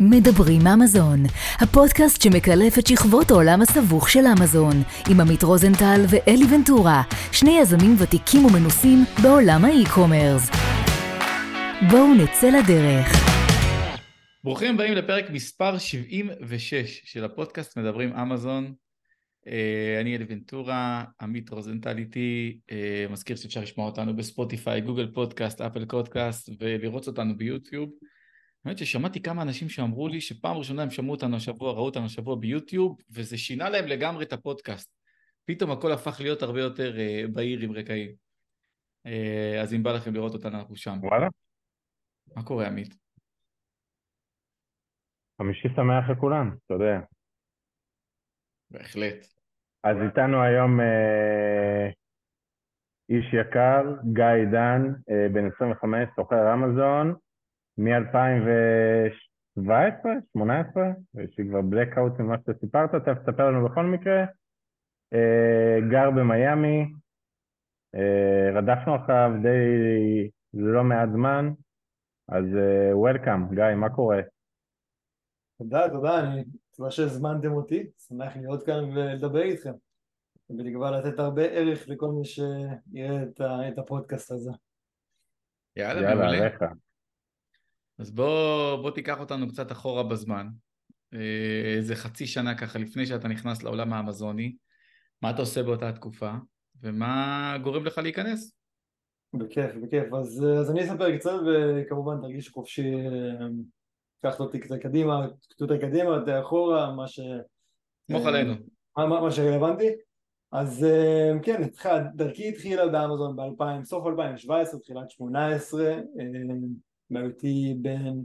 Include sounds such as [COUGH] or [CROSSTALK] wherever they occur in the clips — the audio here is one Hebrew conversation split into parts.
מדברים אמזון, הפודקאסט שמקלף את שכבות העולם הסבוך של אמזון, עם עמית רוזנטל ואלי ונטורה, שני יזמים ותיקים ומנוסים בעולם ה e-commerce. בואו נצא לדרך. ברוכים הבאים לפרק מספר 76 של הפודקאסט מדברים אמזון. אה, אני אלי ונטורה, עמית רוזנטל איתי, אה, מזכיר שאפשר לשמוע אותנו בספוטיפיי, גוגל פודקאסט, אפל פודקאסט ולראות אותנו ביוטיוב. האמת ששמעתי כמה אנשים שאמרו לי שפעם ראשונה הם שמעו אותנו השבוע, ראו אותנו השבוע ביוטיוב, וזה שינה להם לגמרי את הפודקאסט. פתאום הכל הפך להיות הרבה יותר uh, בהיר עם רקעים. Uh, אז אם בא לכם לראות אותנו, אנחנו שם. וואלה. מה קורה, עמית? חמישי שמח לכולם, אתה יודע. בהחלט. אז איתנו היום אה, איש יקר, גיא עידן, אה, בן 25, סוחר אמזון, מ-2017, 2018, יש לי כבר blackout ממה שאתה סיפרת, תכף תספר לנו בכל מקרה. אה, גר במיאמי, אה, רדפנו אחריו די לא מעט זמן, אז וולקאם, אה, גיא, מה קורה? תודה, תודה, אני תודה שהזמנתם אותי, שמח להיות כאן ולדבר איתכם, ולקבוע לתת הרבה ערך לכל מי שיראה את הפודקאסט הזה. יאללה, יאללה מעולה. עליך. אז בוא, בוא תיקח אותנו קצת אחורה בזמן, אה, איזה חצי שנה ככה לפני שאתה נכנס לעולם האמזוני, מה אתה עושה באותה תקופה, ומה גורם לך להיכנס? בכיף, בכיף. אז, אז אני אספר קצת, וכמובן תרגיש חופשי, קחת אותי קצת קדימה, קצת יותר קדימה, יותר אחורה, מה ש... סמוך עלינו. מה, מה, מה שרלוונטי. אז אה, כן, דרכי התחילה באמזון ב-2000, סוף 2017, תחילת 2018, מהיותי בן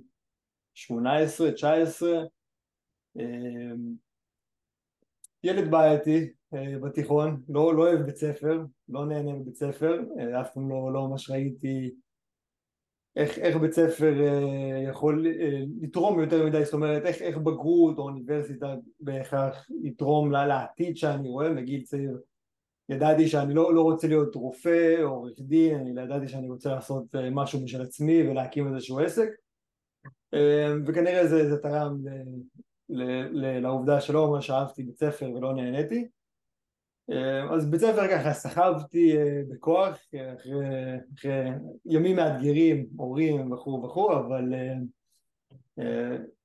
18, 19, אמ, ילד בעייתי אה, בתיכון, לא, לא אוהב בית ספר, לא נהנה בבית ספר, אה, אף פעם לא, לא ממש ראיתי איך, איך בית ספר אה, יכול לתרום יותר מדי, זאת אומרת איך, איך בגרות או אוניברסיטה בהכרח יתרום לעתיד שאני רואה מגיל צעיר ידעתי שאני לא, לא רוצה להיות רופא או עורך דין, אני ידעתי שאני רוצה לעשות אה, משהו משל עצמי ולהקים איזשהו עסק. אה, וכנראה זה, זה תרם ל, ל, ל, לעובדה שלא ממש אהבתי בית ספר ולא נהניתי. אה, אז בית ספר ככה סחבתי בכוח אחרי, אחרי ימים מאתגרים, הורים וכו' וכו' אבל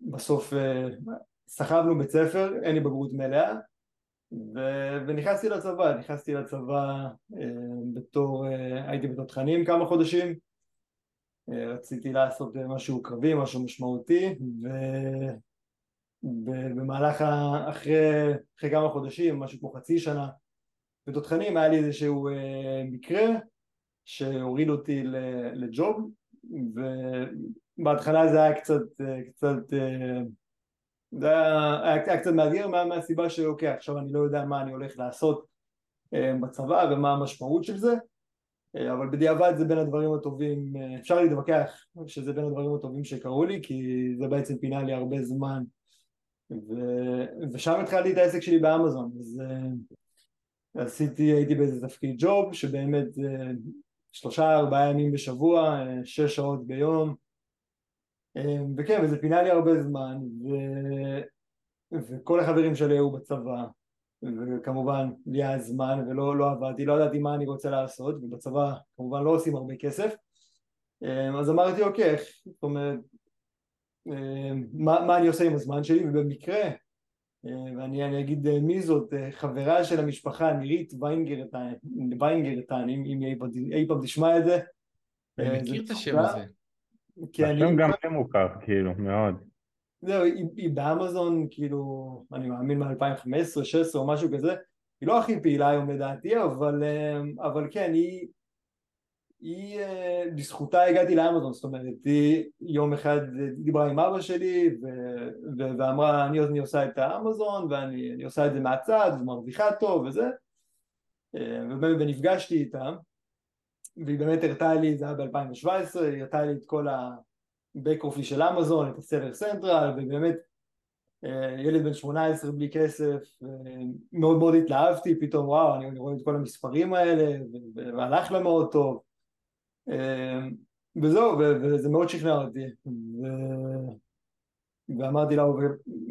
בסוף סחבנו בית ספר, אין לי בגרות מלאה ו- ונכנסתי לצבא, נכנסתי לצבא אה, בתור, אה, הייתי בתותחנים כמה חודשים, אה, רציתי לעשות משהו קרבי, משהו משמעותי, ובמהלך, ה- אחרי, אחרי כמה חודשים, משהו כמו חצי שנה, בתותחנים היה לי איזשהו מקרה שהוריד אותי לג'וב, ובהתחלה זה היה קצת, קצת זה היה, היה קצת מאתגר מה, מהסיבה שאוקיי עכשיו אני לא יודע מה אני הולך לעשות אה, בצבא ומה המשמעות של זה. אה, אבל בדיעבד זה בין הדברים הטובים, אה, אפשר להתווכח שזה בין הדברים הטובים שקרו לי כי זה בעצם פינה לי הרבה זמן. ו... ושם התחלתי את העסק שלי באמזון. אז עשיתי, הייתי באיזה תפקיד ג'וב שבאמת שלושה ארבעה ימים בשבוע, שש שעות ביום וכן, וזה פינה לי הרבה זמן, ו... וכל החברים שלי היו בצבא, וכמובן לי היה זמן ולא לא עבדתי, לא ידעתי מה אני רוצה לעשות, ובצבא כמובן לא עושים הרבה כסף, אמ, אז אמרתי אוקיי, זאת אומרת, אמ, מה, מה אני עושה עם הזמן שלי, ובמקרה, ואני אגיד אה, מי זאת, אה, חברה של המשפחה, נירית ויינגרטן, אם, אם אי פעם תשמע את זה. אני אה, מכיר את השם הזה. כי אני... גם כן מוכר, כאילו, מאוד. זהו, היא, היא באמזון, כאילו, אני מאמין מ-2015, 2016 או משהו כזה, היא לא הכי פעילה היום לדעתי, אבל, אה, אבל כן, היא, היא, אה, בזכותה הגעתי לאמזון, זאת אומרת, היא יום אחד דיברה עם אבא שלי ו, ו, ואמרה, אני, אני עושה את האמזון ואני עושה את זה מהצד ומרוויחה טוב וזה, אה, ונפגשתי איתה והיא באמת הראתה לי, זה היה ב-2017, היא הראתה לי את כל ה-back office של אמזון, את הסלר סנטרל, ובאמת אה, ילד בן 18 בלי כסף, אה, מאוד מאוד התלהבתי, פתאום וואו, אני רואה את כל המספרים האלה, והלך לה מאוד טוב. אה, וזהו, וזה מאוד שכנע אותי. ואמרתי לה,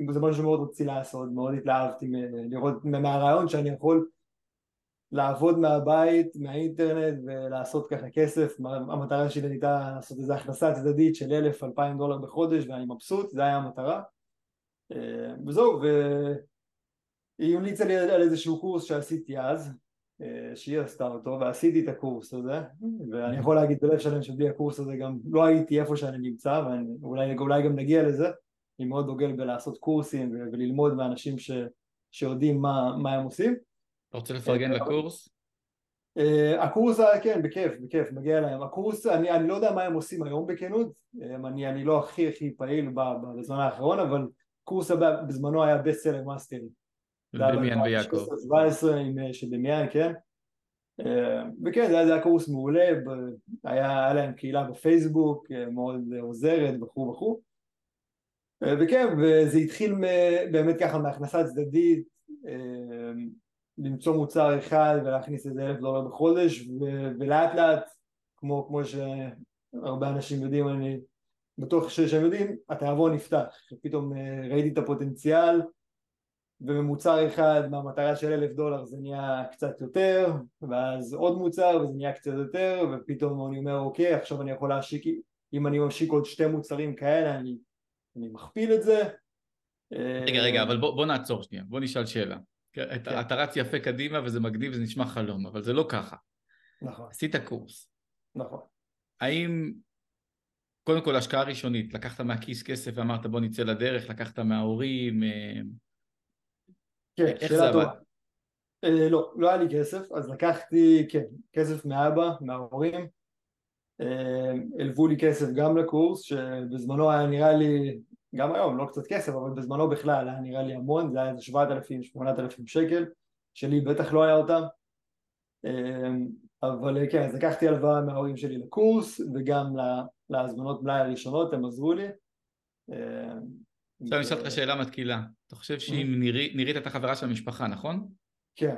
וזה משהו שמאוד רציתי לעשות, מאוד התלהבתי לראות מהרעיון שאני יכול לעבוד מהבית, מהאינטרנט ולעשות ככה כסף, המטרה שלי הייתה לעשות איזו הכנסה צדדית של אלף, אלפיים דולר בחודש ואני מבסוט, זה היה המטרה. אה, וזהו, והיא המליצה לי על איזשהו קורס שעשיתי אז, אה, שהיא עשתה אותו ועשיתי את הקורס הזה. ואני יכול להגיד בלב שלם שבלי הקורס הזה גם לא הייתי איפה שאני נמצא ואולי גם נגיע לזה. אני מאוד דוגל בלעשות קורסים וללמוד מאנשים ש, שיודעים מה, מה הם עושים אתה רוצה לפרגן אה, לקורס? Uh, הקורס, כן, בכיף, בכיף, מגיע להם. הקורס, אני, אני לא יודע מה הם עושים היום בכנות, אני, אני לא הכי הכי פעיל בזמן האחרון, אבל קורס הבא בזמנו היה best seller mastery. דמיאן ויעקב. 17 עם של דמיאן, כן. וכן, זה היה קורס מעולה, היה להם קהילה בפייסבוק, מאוד עוזרת וכו' וכו'. וכן, וזה התחיל באמת ככה מהכנסה צדדית, למצוא מוצר אחד ולהכניס איזה אלף דולר בחודש ו- ולאט לאט כמו, כמו שהרבה אנשים יודעים אני בטוח שהם יודעים התיאבון נפתח. פתאום אה, ראיתי את הפוטנציאל וממוצר אחד מהמטרה של אלף דולר זה נהיה קצת יותר ואז עוד מוצר וזה נהיה קצת יותר ופתאום אני אומר אוקיי עכשיו אני יכול להשיק אם אני משיק עוד שתי מוצרים כאלה אני, אני מכפיל את זה. רגע רגע אבל בוא, בוא נעצור שנייה בוא נשאל שאלה כן. אתה, אתה רץ יפה קדימה וזה מגניב וזה נשמע חלום, אבל זה לא ככה. נכון. עשית קורס. נכון. האם, קודם כל השקעה ראשונית, לקחת מהכיס כסף ואמרת בוא נצא לדרך, לקחת מההורים, אה, כן, איך זה עבד? אה, לא, לא היה לי כסף, אז לקחתי, כן, כסף מאבא, מההורים, אה, הלוו לי כסף גם לקורס, שבזמנו היה נראה לי גם היום, לא קצת כסף, אבל בזמנו בכלל היה נראה לי המון, זה היה איזה 7,000, 8,000 שקל, שלי בטח לא היה אותם, אמ, אבל כן, אז לקחתי הלוואה מההורים שלי לקורס, וגם להזמנות מלאי הראשונות, הם עזרו לי. אמ, עכשיו אני אשאל אותך שאלה מתקילה, אתה חושב שאם נירית את החברה של המשפחה, נכון? כן.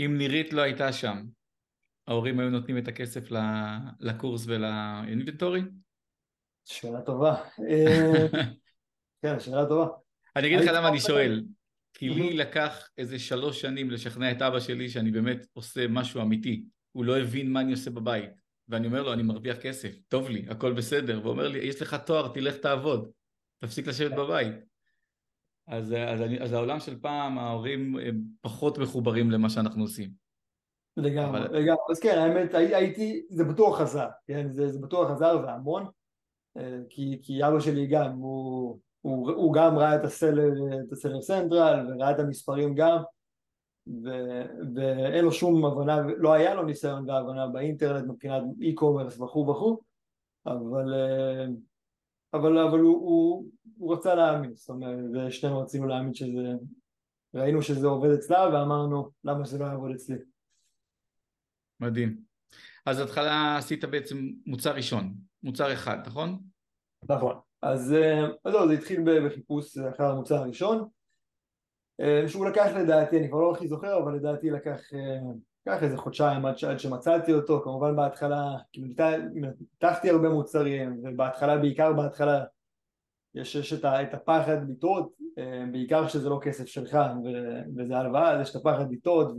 אם נירית לא הייתה שם, ההורים היו נותנים את הכסף לקורס ולאינבנטורי? שאלה טובה. [LAUGHS] כן, שאלה טובה. אני אגיד לך למה אני שואל. כי לי לקח איזה שלוש שנים לשכנע את אבא שלי שאני באמת עושה משהו אמיתי. הוא לא הבין מה אני עושה בבית. ואני אומר לו, אני מרוויח כסף, טוב לי, הכל בסדר. והוא אומר לי, יש לך תואר, תלך תעבוד. תפסיק לשבת. בבית. אז, אז, אני, אז העולם של פעם, ההורים הם פחות מחוברים למה שאנחנו עושים. לגמרי, אבל... לגמרי. אז כן, האמת, הייתי, זה בטוח עזר, כן? זה, זה בטוח עזר והמון. אה, כי, כי אבא שלי גם, הוא, הוא, הוא גם ראה את ה seller, את ה Seller Central וראה את המספרים גם ו, ואין לו שום הבנה, לא היה לו ניסיון והבנה באינטרנט מבחינת e-commerce וכו' וכו' אבל, אה, אבל, אבל הוא, הוא, הוא רצה להאמין, זאת אומרת, ושנינו רצינו להאמין שזה, ראינו שזה עובד אצלה ואמרנו למה שזה לא יעבוד אצלי. מדהים. אז התחלה עשית בעצם מוצר ראשון, מוצר אחד, נכון? נכון. אז, אה, אז לא, זה התחיל בחיפוש אחר המוצר הראשון. אה, שהוא לקח לדעתי, אני כבר לא הכי זוכר, אבל לדעתי לקח, אה, לקח איזה חודשיים עד, עד שמצאתי אותו, כמובן בהתחלה, כאילו פיתחתי הרבה מוצרים, ובהתחלה, בעיקר בהתחלה, יש, יש את, את הפחד לטעות, בעיקר כשזה לא כסף שלך וזה הלוואה, אז יש את הפחד לטעות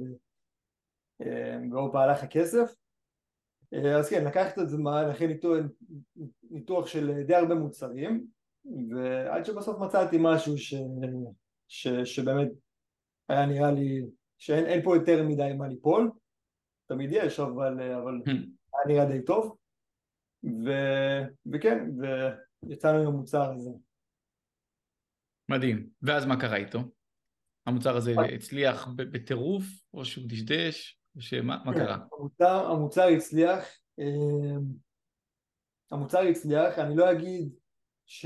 והופה הלך הכסף אז כן, לקח קצת זמן, אחרי ניתוח, ניתוח של די הרבה מוצרים ועד שבסוף מצאתי משהו ש, ש, שבאמת היה נראה לי שאין פה יותר מדי מה ליפול תמיד יש, אבל, אבל hmm. היה נראה די טוב ו, וכן, ויצאנו עם המוצר הזה מדהים, ואז מה קרה איתו? המוצר הזה הצליח בטירוף או שהוא דשדש? שמה מה קרה? המוצר, המוצר הצליח, אמ, המוצר הצליח, אני לא אגיד ש...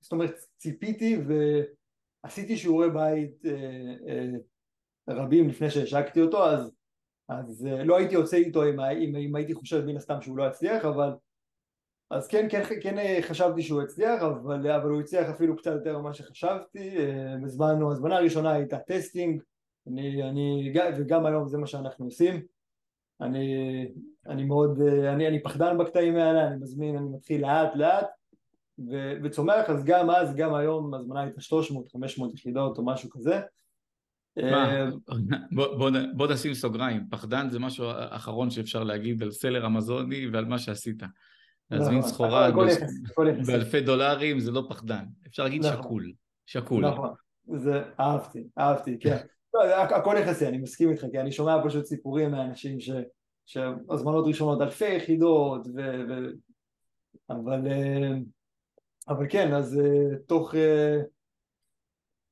זאת אומרת ציפיתי ועשיתי שיעורי בית אה, אה, רבים לפני שהשקתי אותו אז, אז אה, לא הייתי יוצא איתו אם, אם, אם הייתי חושב מן הסתם שהוא לא יצליח אבל אז כן, כן, כן חשבתי שהוא הצליח אבל, אבל הוא הצליח אפילו קצת יותר ממה שחשבתי בזמן, הזמנה הראשונה הייתה testing אני, אני, וגם היום זה מה שאנחנו עושים. אני, אני מאוד, אני, אני פחדן בקטעים האלה, אני מזמין, אני מתחיל לאט לאט, ו- וצומח, אז גם אז, גם היום הזמנה הייתה 300-500 יחידות או משהו כזה. מה, אה, בוא, בוא, בוא נשים סוגריים, פחדן זה משהו אחרון שאפשר להגיד על seller אמזוני ועל מה שעשית. להזמין נכון, סחורה הכל יחסי. באלפי דולרים זה לא פחדן, אפשר להגיד נכון. שקול, שקול. נכון, זה, אהבתי, אהבתי, כן. לא, הכל יחסי, אני מסכים איתך, כי אני שומע פשוט סיפורים מאנשים ש... שהזמנות ראשונות אלפי יחידות, ו... ו... אבל, אה, אבל כן, אז אה, תוך, אה,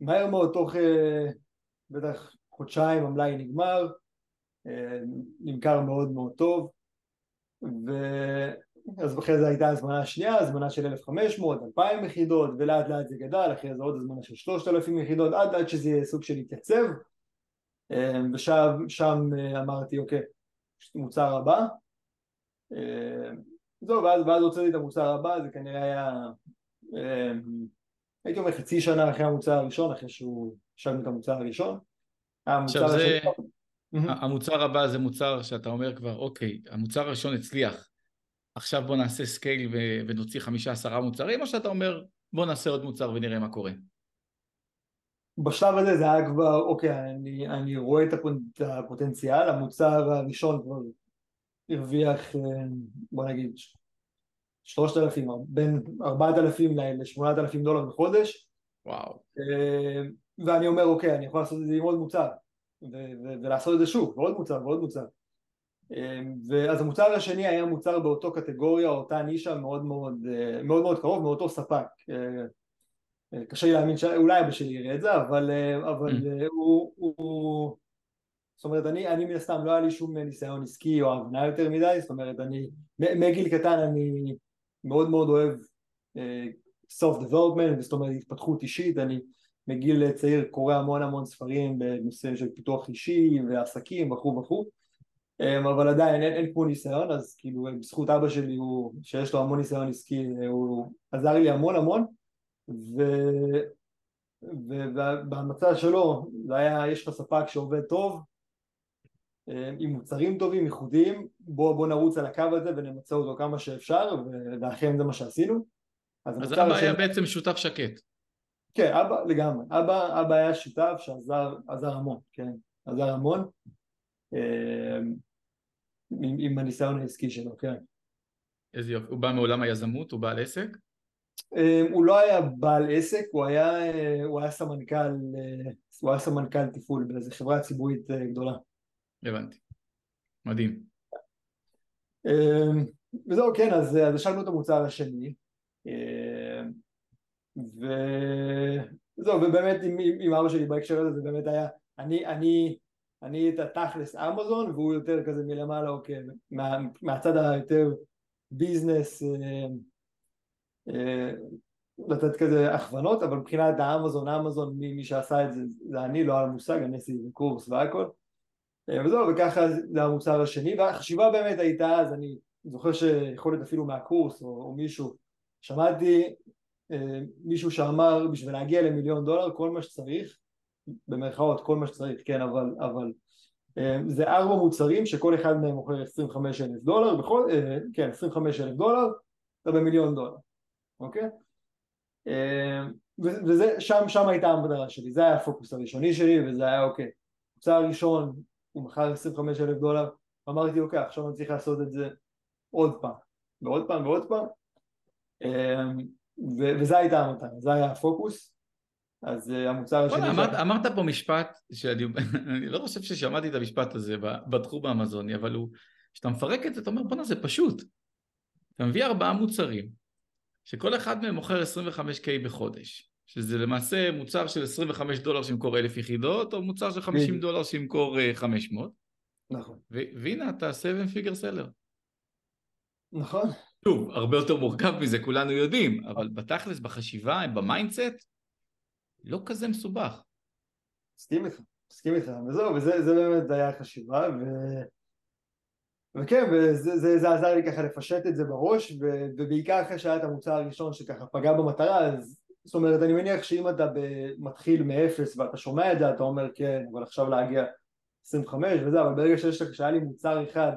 מהר מאוד, תוך בטח חודשיים המלאי נגמר, נמכר מאוד מאוד טוב, ו... אז אחרי זה הייתה הזמנה השנייה, הזמנה של 1,500, 2,000 יחידות, ולאט לאט זה גדל, אחרי זה עוד הזמנה של 3,000 יחידות, עד, עד שזה יהיה סוג של התייצב, ושם שם אה, אמרתי, אוקיי, יש את המוצר הבא, אה, זהו, ואז, ואז הוצאתי את המוצר הבא, זה כנראה היה, אה, הייתי אומר חצי שנה אחרי המוצר הראשון, אחרי שהוא השגנו את המוצר הראשון. המוצר עכשיו זה. המוצר הבא זה מוצר שאתה אומר כבר, אוקיי, המוצר הראשון הצליח, עכשיו בוא נעשה scale ונוציא חמישה עשרה מוצרים, או שאתה אומר, בוא נעשה עוד מוצר ונראה מה קורה. בשלב הזה זה היה כבר, אוקיי, אני, אני רואה את הפוט- את הפוטנציאל, המוצר הראשון כבר הרוויח, אה, בוא נגיד, שלושת אלפים, בין ארבעת אלפים לשמונת אלפים דולר בחודש, וואו. אה, ואני אומר, אוקיי, אני יכול לעשות את זה עם עוד מוצר, ולעשות את זה שוב, ועוד מוצר ועוד מוצר. אה, ואז המוצר השני היה מוצר באותו קטגוריה, אותה נישה מאוד מאוד, מאוד מאוד קרוב, מאותו ספק. אה, אה, קשה לי להאמין שאולי אבא שלי יראה את זה, אבל, אה, אבל אה, הוא, הוא... זאת אומרת, אני, אני מן הסתם לא היה לי שום ניסיון עסקי או הבנה יותר מדי, זאת אומרת, אני, מגיל קטן אני מאוד מאוד אוהב אה, self development, זאת אומרת התפתחות אישית, אני מגיל צעיר קורא המון המון ספרים בנושאים של פיתוח אישי ועסקים וכו' וכו', אה, אבל עדיין אין, אין כמו ניסיון, אז כאילו בזכות אבא שלי הוא, שיש לו המון ניסיון עסקי, אה, הוא עזר לי המון המון, ו... ובמצב שלו זה היה, יש לך ספק שעובד טוב אה, עם מוצרים טובים, ייחודיים, בוא, בוא נרוץ על הקו הזה ונמצא אותו כמה שאפשר ו- ואכן זה מה שעשינו. אז המוצר אבא היה השני- בעצם שותף שקט. כן, אבא לגמרי, אבא, אבא היה שותף שעזר עזר המון, כן, עזר המון אה, עם, עם הניסיון העסקי שלו, כן. איזה יופי. הוא בא מעולם היזמות, הוא בעל עסק? אה, הוא לא היה בעל עסק, הוא היה, אה, הוא היה סמנכ"ל, אה, הוא היה סמנכ"ל תפעול באיזה חברה ציבורית אה, גדולה. הבנתי. מדהים. אמ, וזהו, כן, אז אז השקנו את המוצר השני, אמ, וזהו, ובאמת עם, עם, עם אבא שלי בהקשר הזה זה באמת היה, אני, אני, אני את התכלס אמזון והוא יותר כזה מלמעלה, אוקיי, מה, מהצד היותר ביזנס, אה, לתת כזה הכוונות, אבל מבחינת האמזון, אמזון, מי, מי שעשה את זה, זה אני, לא היה מושג, אני עשיתי קורס והכל. אה, וזהו, וככה זה המוצר השני, והחשיבה באמת הייתה אז, אני זוכר שיכול להיות אפילו מהקורס או, או מישהו, שמעתי אה, מישהו שאמר בשביל להגיע למיליון דולר כל מה שצריך, במרכאות כל מה שצריך, כן, אבל, אבל אה, זה ארבע מוצרים שכל אחד מהם מוכר 25 אלף דולר, בכל, אה, כן, 25 אלף דולר, זה במיליון דולר, אוקיי? ו- וזה, שם, שם הייתה המטרה שלי, זה היה הפוקוס הראשוני שלי וזה היה אוקיי, מוצר ראשון הוא מכר 25 אלף דולר, אמרתי אוקיי עכשיו אני צריך לעשות את זה עוד פעם. ועוד פעם ועוד פעם. אמ, ו- וזה הייתה המטרה, זה היה הפוקוס. אז אה, המוצר השני בוא'נה, ש- אמרת, פה משפט שאני אני לא חושב ששמעתי את המשפט הזה בתחום האמזוני, אבל הוא, כשאתה מפרק את זה, אתה אומר, בוא'נה, זה פשוט. אתה מביא ארבעה מוצרים, שכל אחד מהם מוכר 25K בחודש, שזה למעשה מוצר של 25 דולר שימכור 1,000 יחידות, או מוצר של 50 בדיוק. דולר שימכור אה, 500, נכון, ו- והנה אתה 7 figure seller. נכון, שוב, הרבה יותר מורכב מזה, כולנו יודעים, אבל בתכלס, בחשיבה, ב mindset, לא כזה מסובך. מסכים איתך, מסכים איתך, וזהו, וזה זה באמת היה חשיבה ו... וכן, וזה זה, זה עזר לי ככה לפשט את זה בראש, ו, ובעיקר אחרי שהיה את המוצר הראשון שככה פגע במטרה, אז זאת אומרת, אני מניח שאם אתה מתחיל מאפס ואתה שומע את זה, אתה אומר כן, אבל עכשיו להגיע 25 וזה, אבל ברגע שיש לך, שהיה לי מוצר אחד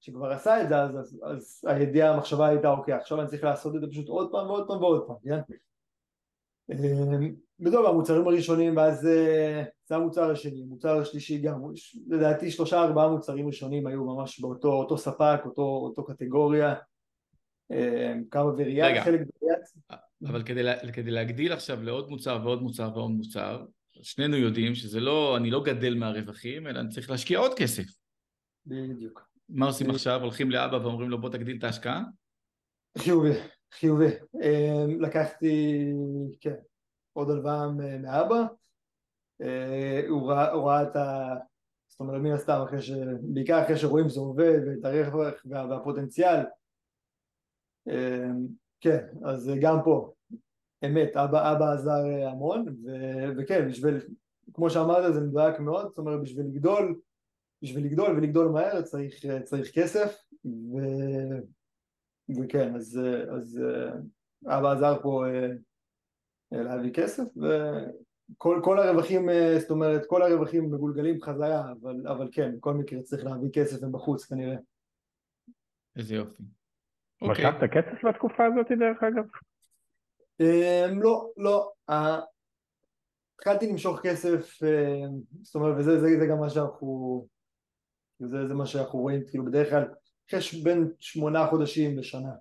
שכבר עשה את זה, אז, אז, אז הידיעה, המחשבה הייתה, אוקיי, עכשיו אני צריך לעשות את זה פשוט עוד פעם ועוד פעם ועוד פעם, כן? בטוב, המוצרים הראשונים, ואז זה המוצר השני, מוצר השלישי גם, לדעתי שלושה ארבעה מוצרים ראשונים היו ממש באותו אותו ספק, אותו, אותו קטגוריה, כמה וריאט, חלק וריאט. אבל כדי, כדי להגדיל עכשיו לעוד מוצר ועוד מוצר ועוד מוצר, שנינו יודעים שזה לא, אני לא גדל מהרווחים, אלא אני צריך להשקיע עוד כסף. בדיוק. מה עושים עכשיו? הולכים לאבא ואומרים לו בוא תגדיל את ההשקעה? חיובי, חיובי. אמ, לקחתי, כן, עוד הלוואה מאבא. אה, הוא ראה, הוא ראה את ה... זאת אומרת, מן הסתם, ש... בעיקר אחרי שרואים שזה עובד, ואת הרווח והפוטנציאל. אמ, כן, אז גם פה, אמת, אבא, אבא עזר המון, ו... וכן, בשביל, כמו שאמרת, זה מדויק מאוד, זאת אומרת, בשביל לגדול, בשביל לגדול ולגדול מהר צריך, צריך כסף, ו... וכן, אז, אז אבא עזר פה אה, להביא כסף, וכל כל הרווחים, אה, זאת אומרת, כל הרווחים מגולגלים בחזרה, אבל, אבל כן, בכל מקרה צריך להביא כסף מבחוץ כנראה. איזה יופי. משכת okay. כסף בתקופה הזאת דרך אגב? Um, לא, לא. Uh, התחלתי למשוך כסף, uh, זאת אומרת, וזה זה, זה גם מה שאנחנו, זה, זה מה שאנחנו רואים, כאילו בדרך כלל, אחרי בין שמונה חודשים לשנה.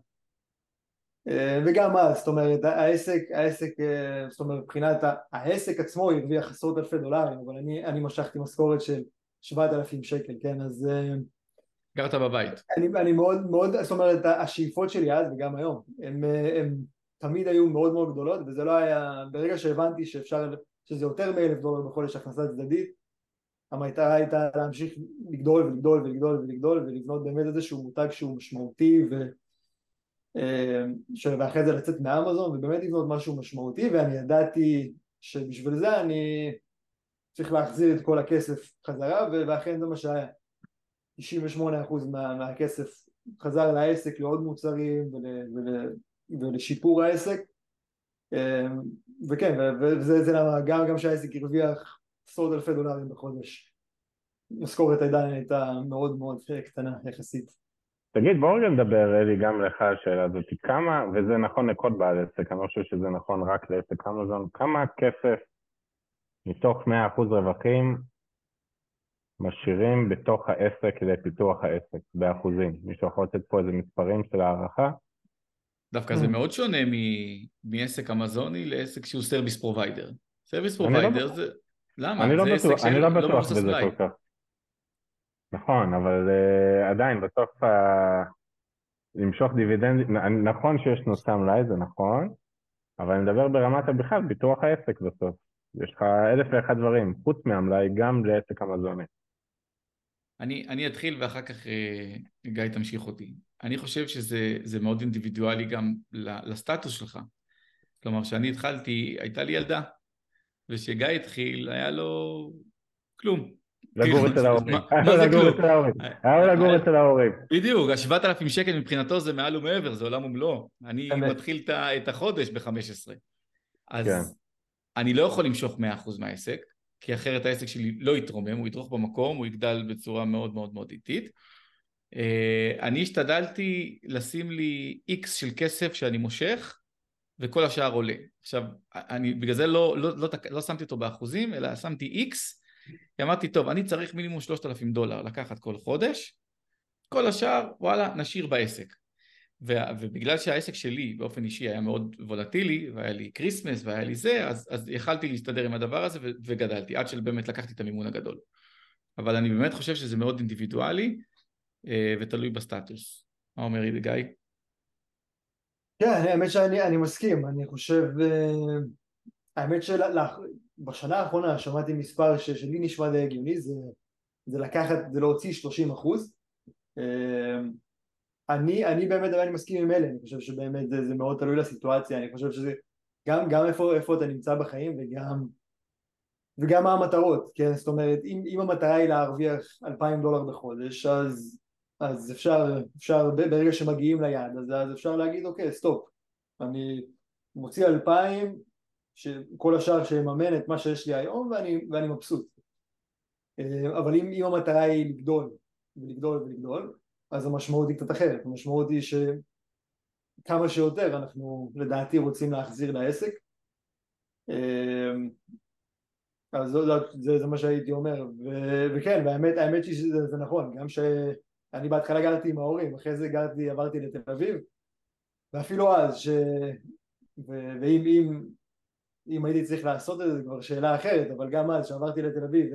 Uh, וגם אז, זאת אומרת, העסק, העסק, uh, זאת אומרת, מבחינת העסק עצמו הרוויח עשרות אלפי דולרים, אבל אני, אני משכתי משכורת של שבעת אלפים שקל, כן, אז... Uh, גרת בבית. אני, אני מאוד מאוד, זאת אומרת, השאיפות שלי אז וגם היום, הם תמיד היו מאוד מאוד גדולות, וזה לא היה, ברגע שהבנתי שאפשר, שזה יותר מאלף דולר בחודש הכנסה צדדית, המטרה הייתה להמשיך לגדול ולגדול ולגדול ולגדול ולבנות באמת איזשהו מותג שהוא משמעותי ו... אה, ואחרי זה לצאת מאמזון ובאמת לבנות משהו משמעותי ואני ידעתי שבשביל זה אני צריך להחזיר את כל הכסף חזרה ואכן זה מה שהיה 98% מה, מהכסף חזר לעסק לעוד מוצרים ול, ול, ולשיפור העסק. אמ, וכן, וזה למה גם, גם שהעסק הרוויח עשרות אלפי דולרים בחודש. משכורת עדיין הייתה מאוד מאוד קטנה יחסית תגיד בואו רגע נדבר אלי גם לך השאלה הזאת כמה וזה נכון לכל בעל עסק אני לא חושב שזה נכון רק לעסק אמזון כמה כסף מתוך 100% רווחים משאירים בתוך העסק לפיתוח העסק, באחוזים. מישהו יכול לתת פה איזה מספרים של הערכה? דווקא זה mm. מאוד שונה מעסק אמזוני לעסק שהוא service provider. service provider זה... למה? אני לא בטוח, אני לא, לא בטוח בזה כל כך. נכון, אבל uh, עדיין בסוף uh, למשוך דיבידנד, נכון שיש נושא מלאי, זה נכון, אבל אני מדבר ברמת הבכלל, פיתוח העסק בסוף. יש לך אלף ואחד דברים, חוץ מהמלאי, גם לעסק אמזוני. אני, אני אתחיל ואחר כך אה, גיא תמשיך אותי. אני חושב שזה מאוד אינדיבידואלי גם לסטטוס שלך. כלומר, כשאני התחלתי, הייתה לי ילדה, וכשגיא התחיל, היה לו כלום. לגור אצל ההורים. מה [LAUGHS] זה כלום? היה לגור אצל ההורים. בדיוק, השבעת אלפים שקל מבחינתו זה מעל ומעבר, זה עולם ומלואו. אני מתחיל את החודש ב-15. אז כן. אני לא יכול למשוך 100% מהעסק, כי אחרת העסק שלי לא יתרומם, הוא ידרוך במקום, הוא יגדל בצורה מאוד מאוד מאוד איטית. אה, אני השתדלתי לשים לי איקס של כסף שאני מושך, וכל השאר עולה. עכשיו, אני בגלל זה לא, לא, לא, לא שמתי אותו באחוזים, אלא שמתי איקס, כי אמרתי, טוב, אני צריך מינימום 3,000 דולר לקחת כל חודש, כל השאר, וואלה, נשאיר בעסק. ובגלל שהעסק שלי באופן אישי היה מאוד וולטילי והיה לי Christmas והיה לי זה אז, אז יכלתי להסתדר עם הדבר הזה וגדלתי עד שבאמת לקחתי את המימון הגדול אבל אני באמת חושב שזה מאוד אינדיבידואלי אה, ותלוי בסטטוס מה אומר ידי גיא? כן האמת שאני מסכים אני חושב אה, האמת שבשנה האחרונה שמעתי מספר שלי נשמע די הגיוני, זה, זה לקחת, זה להוציא 30 אחוז. אמ, אני, אני באמת אני מסכים עם אלה, אני חושב שבאמת זה, זה מאוד תלוי לסיטואציה, אני חושב שזה גם, גם איפה, איפה אתה נמצא בחיים וגם, וגם מה המטרות, כן? זאת אומרת, אם, אם המטרה היא להרוויח 2,000 דולר בחודש, אז, אז אפשר, אפשר, ברגע שמגיעים ליעד, אז, אז אפשר להגיד, אוקיי, סטופ, אני מוציא 2,000, שכל השאר שיממן את מה שיש לי היום ואני, ואני מבסוט. אה, אבל אם, אם המטרה היא לגדול ולגדול ולגדול, אז המשמעות היא קצת אחרת. המשמעות היא שכמה שיותר אנחנו לדעתי רוצים להחזיר לעסק. אה, אז זה, זה, זה זה מה שהייתי אומר, ו, וכן, והאמת האמת היא שזה זה נכון, גם שאני בהתחלה גרתי עם ההורים, אחרי זה גרתי, עברתי לתל אביב, ואפילו אז, ש, ו, ואם אם, אם הייתי צריך לעשות את זה, זה כבר שאלה אחרת, אבל גם אז, כשעברתי לתל אביב,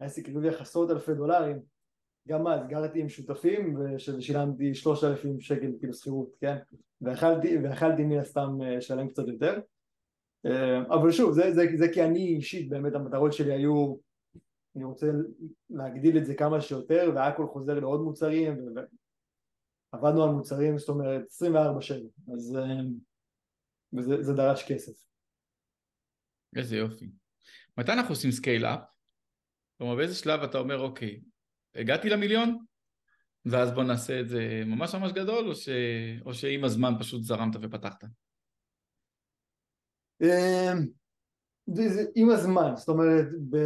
והעסק הרוויח עשרות אלפי דולרים, גם אז גרתי עם שותפים ושילמתי שלושת אלפים שקל כאילו שכירות, כן? ואכלתי מן הסתם אה, לשלם קצת יותר אה, אבל שוב, זה, זה, זה כי אני אישית באמת המטרות שלי היו אני רוצה להגדיל את זה כמה שיותר והכל חוזר לעוד מוצרים ועבדנו על מוצרים זאת אומרת 24/7 אז אה, וזה, זה דרש כסף. איזה יופי. מתי אנחנו עושים scale-up? כלומר באיזה שלב אתה אומר אוקיי הגעתי למיליון ואז בוא נעשה את זה ממש ממש גדול או, ש... או שעם הזמן פשוט זרמת ופתחת? אמ, עם הזמן, זאת אומרת, ב...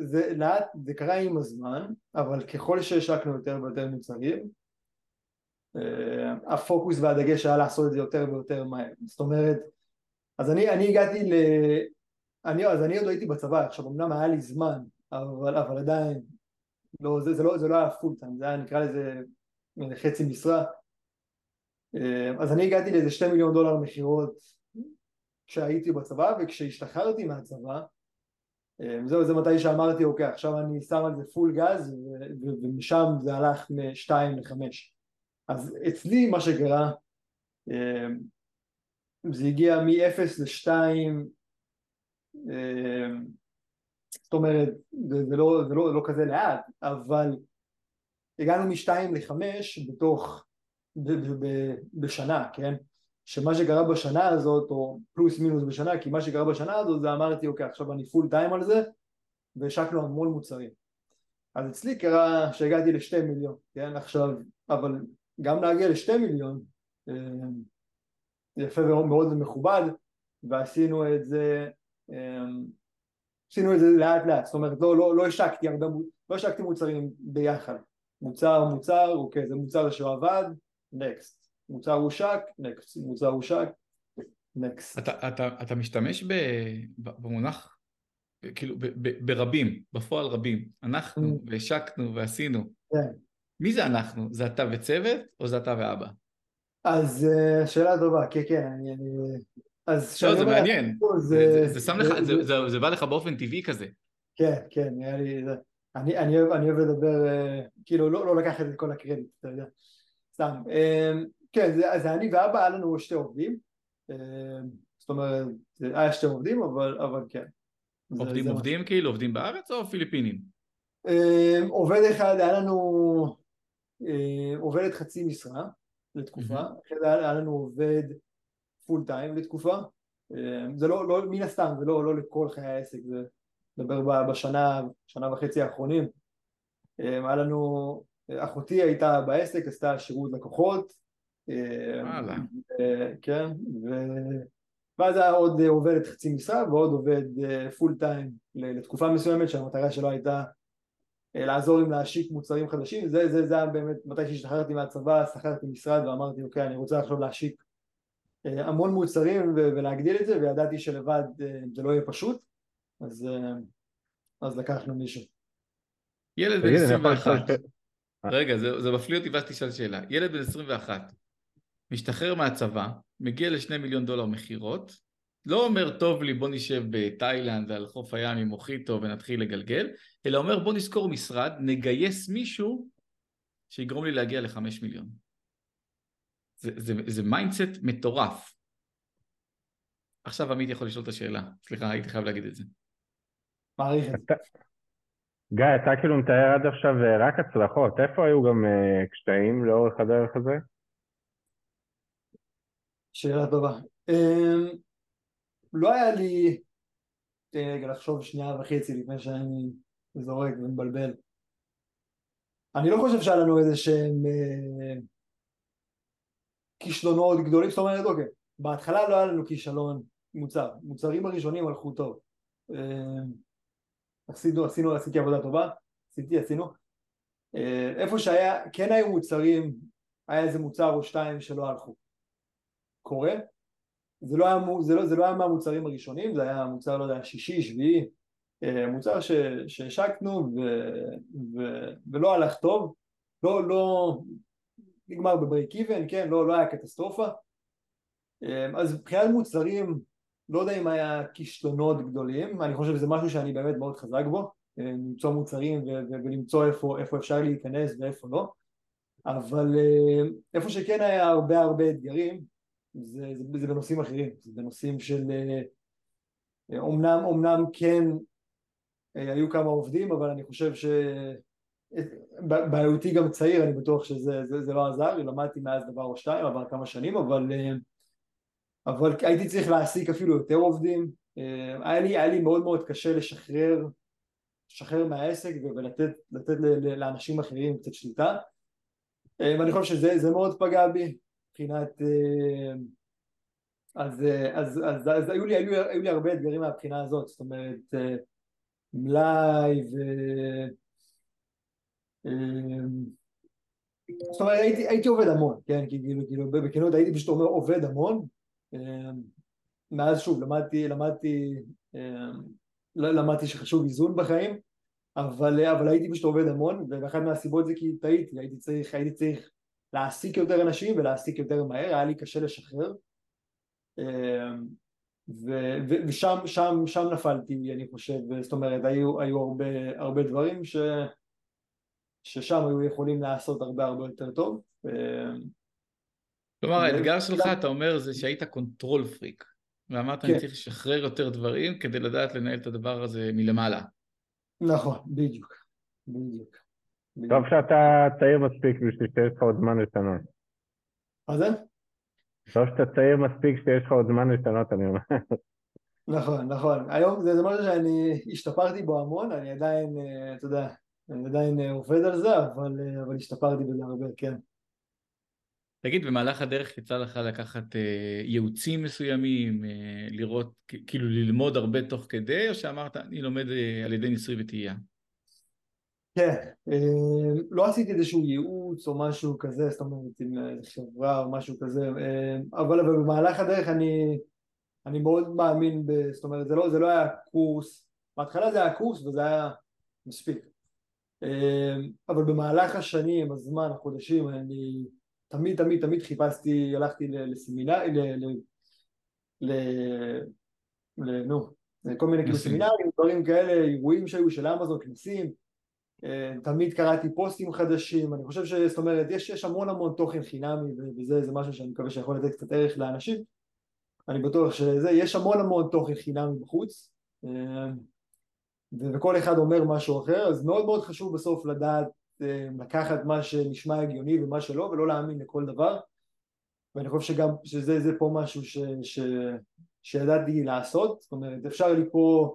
זה לאט, זה קרה עם הזמן, אבל ככל שהשקנו יותר ויותר מוצרים, אמ, הפוקוס והדגש היה לעשות את זה יותר ויותר מהר. זאת אומרת, אז אני, אני הגעתי ל... אני, אז אני עוד הייתי בצבא, עכשיו אמנם היה לי זמן, אבל, אבל עדיין, לא, זה, זה, לא, זה לא היה full time, זה היה נקרא לזה חצי משרה. אמ, אז אני הגעתי לאיזה שתי מיליון דולר מכירות כשהייתי בצבא וכשהשתחררתי מהצבא אה, זהו זה מתי שאמרתי אוקיי עכשיו אני שם על זה full גז ומשם זה הלך משתיים לחמש אז אצלי מה שקרה אה, זה הגיע מ-0 ל-2 אה, זאת אומרת זה, זה, לא, זה לא, לא כזה לאט אבל הגענו מ-2 ל-5 בתוך ב, ב, ב, בשנה כן שמה שקרה בשנה הזאת, או פלוס מינוס בשנה, כי מה שקרה בשנה הזאת זה אמרתי אוקיי עכשיו אני פול טיים על זה והשקנו המון מוצרים. אז אצלי קרה שהגעתי לשתי מיליון, כן עכשיו, אבל גם להגיע לשתי מיליון אה, יפה מאוד ומכובד ועשינו את זה אה, עשינו את זה לאט לאט, זאת אומרת לא, לא, לא השקתי הרבה, לא השקתי מוצרים ביחד, מוצר מוצר, אוקיי זה מוצר שעבד, נקסט מוצר הושק, נקסט, מוצר הושק, נקסט. אתה, אתה, אתה משתמש ב, במונח, כאילו ב, ב, ברבים, בפועל רבים, אנחנו mm. והשקנו ועשינו. כן. מי זה אנחנו? זה אתה וצוות או זה אתה ואבא? אז אה, שאלה טובה, כן כן, אני... אני... אז לא, זה מעניין, זה, זה, זה, שם לך, זה, זה, זה בא לך באופן טבעי כזה. כן, כן, נראה לי, אני, אני, אוהב, אני אוהב לדבר, אה, כאילו לא, לא לקחת את כל הקרדיט, אתה יודע, סתם. אמ, כן, זה, אני ואבא, היה לנו שתי עובדים, אה, זאת אומרת, היה שתי עובדים, אבל, אבל כן. עובדים זה עובדים. כאילו, עובדים בארץ או פיליפינים? אה, עובד אחד, היה לנו אה, עובדת חצי משרה לתקופה, אחרי זה היה לנו עובד פול טיים לתקופה, זה לא, לא, מן הסתם, זה לא, לא לכל חיי העסק, זה מדבר בשנה, שנה וחצי האחרונים, היה לנו, אחותי הייתה בעסק, עשתה שירות לקוחות, וואלה. כן, ו... ואז היה עוד עובדת חצי משרה ועוד עובד פול טיים לתקופה מסוימת שהמטרה שלו הייתה אה, לעזור עם להשיק מוצרים חדשים. זה, זה, זה היה באמת מתי שהשתחררתי מהצבא שכרתי משרד ואמרתי אוקיי אני רוצה עכשיו להשיק אה, המון מוצרים ולהגדיל את זה וידעתי שלבד אה, זה לא יהיה פשוט. אז, אז לקחנו מישהו. ילד בן 21 רגע זה, זה מפליא אותי ואז תשאל שאלה. ילד בן 21 משתחרר מהצבא, מגיע לשני מיליון דולר מכירות, לא אומר טוב לי בוא נשב בתאילנד על חוף הים עם מוחיטו ונתחיל לגלגל, אלא אומר בוא נשכור משרד, נגייס מישהו שיגרום לי להגיע לחמש מיליון. זה, זה, זה mindset מטורף. עכשיו עמית יכול לשאול את השאלה, סליחה הייתי חייב להגיד את זה. מעריך את זה. גיא, אתה כאילו מתאר עד עכשיו אה, רק הצלחות, איפה היו גם uh, קשיים לאורך הדרך הזה? שאלה טובה. לא היה לי, תן לי רגע לחשוב שנייה וחצי לפני שאני זורק ומבלבל. אני לא חושב שהיה לנו איזה שהם אה, כישלונות גדולים, זאת אומרת אוקיי, בהתחלה לא היה לנו כישלון מוצר, מוצרים הראשונים הלכו טוב. אמ, עשינו, עשינו, עשיתי עבודה טובה, עשיתי, עשינו. אה, איפה שהיה, כן היו מוצרים, היה איזה מוצר או שתיים שלא הלכו. קורה. זה לא היה, זה לא, זה לא היה מהמוצרים הראשונים, זה היה מוצר, לא יודע, שישי, שביעי, אה, מוצר שהשקנו ולא הלך טוב, לא, לא, נגמר בברייק איבן, כן, לא, לא היה קטסטרופה. אה, אז מבחינת מוצרים, לא יודע אם היה כישלונות גדולים, אני חושב שזה משהו שאני באמת מאוד חזק בו, אה, למצוא מוצרים ולמצוא איפה, איפה אפשר להיכנס ואיפה לא, אבל איפה שכן היה הרבה הרבה אתגרים, זה, זה, זה בנושאים אחרים, זה בנושאים של אומנם, אומנם כן אה, היו כמה עובדים אבל אני חושב ש... בהיותי גם צעיר אני בטוח שזה זה, זה לא עזר, למדתי מאז דבר או שתיים עבר כמה שנים אבל, אה, אבל הייתי צריך להעסיק אפילו יותר עובדים. אה, היה לי, היה לי מאוד מאוד קשה לשחרר לשחרר מהעסק ולתת לתת לאנשים אחרים קצת שליטה. ואני חושב שזה מאוד פגע בי מבחינת אז, אז, אז, אז היו, לי, היו, היו לי הרבה אתגרים מהבחינה הזאת זאת אומרת מלאי ו... זאת אומרת הייתי, הייתי עובד המון, כן, כאילו, כאילו בכנות הייתי פשוט אומר עובד המון מאז שוב למדתי, למדתי, למדתי שחשוב איזון בחיים אבל, אבל הייתי פשוט עובד המון ואחת מהסיבות זה כי טעיתי, הייתי צריך, הייתי צריך להעסיק יותר אנשים ולהעסיק יותר מהר, היה לי קשה לשחרר ו- ו- ושם שם, שם נפלתי אני חושב, זאת אומרת היו, היו הרבה, הרבה דברים ש, ששם היו יכולים לעשות הרבה הרבה יותר טוב כלומר האתגר שלך אתה אומר זה שהיית control freak ואמרת כן. אני צריך לשחרר יותר דברים כדי לדעת לנהל את הדבר הזה מלמעלה נכון, בדיוק, בדיוק. טוב שאתה צעיר מספיק בשביל שיש לך עוד זמן לשנות. מה זה? טוב שאתה צעיר מספיק שיש לך עוד זמן לשנות, אני אומר. נכון, נכון. היום זה, זה משהו שאני השתפרתי בו המון, אני עדיין, אה, אתה יודע, אני עדיין אה, עובד על זה, אבל, אה, אבל השתפרתי בזה הרבה, כן. תגיד, במהלך הדרך יצא לך לקחת אה, ייעוצים מסוימים, אה, לראות, כאילו ללמוד הרבה תוך כדי, או שאמרת, אני לומד אה, על ידי ניסוי וטעייה? כן, אה, לא עשיתי איזשהו ייעוץ או משהו כזה, זאת אומרת עם חברה או משהו כזה, אה, אבל במהלך הדרך אני, אני מאוד מאמין, ב, זאת אומרת זה לא, זה לא היה קורס, בהתחלה זה היה קורס וזה היה מספיק, אה, אבל במהלך השנים, הזמן, החודשים, אני תמיד תמיד תמיד חיפשתי, הלכתי לסמינר, ל... ל... נו, כל מיני כאילו סמינרים, דברים כאלה, אירועים שהיו של אמזון, כנסים תמיד קראתי פוסטים חדשים, אני חושב ש... זאת אומרת, יש, יש המון המון תוכן חינמי וזה משהו שאני מקווה שיכול לתת קצת ערך לאנשים. אני בטוח שזה, יש המון המון תוכן חינמי בחוץ אה, וכל אחד אומר משהו אחר, אז מאוד מאוד חשוב בסוף לדעת אה, לקחת מה שנשמע הגיוני ומה שלא ולא להאמין לכל דבר. ואני חושב שגם שזה פה משהו ש, ש, שידעתי לעשות, זאת אומרת אפשר לקרוא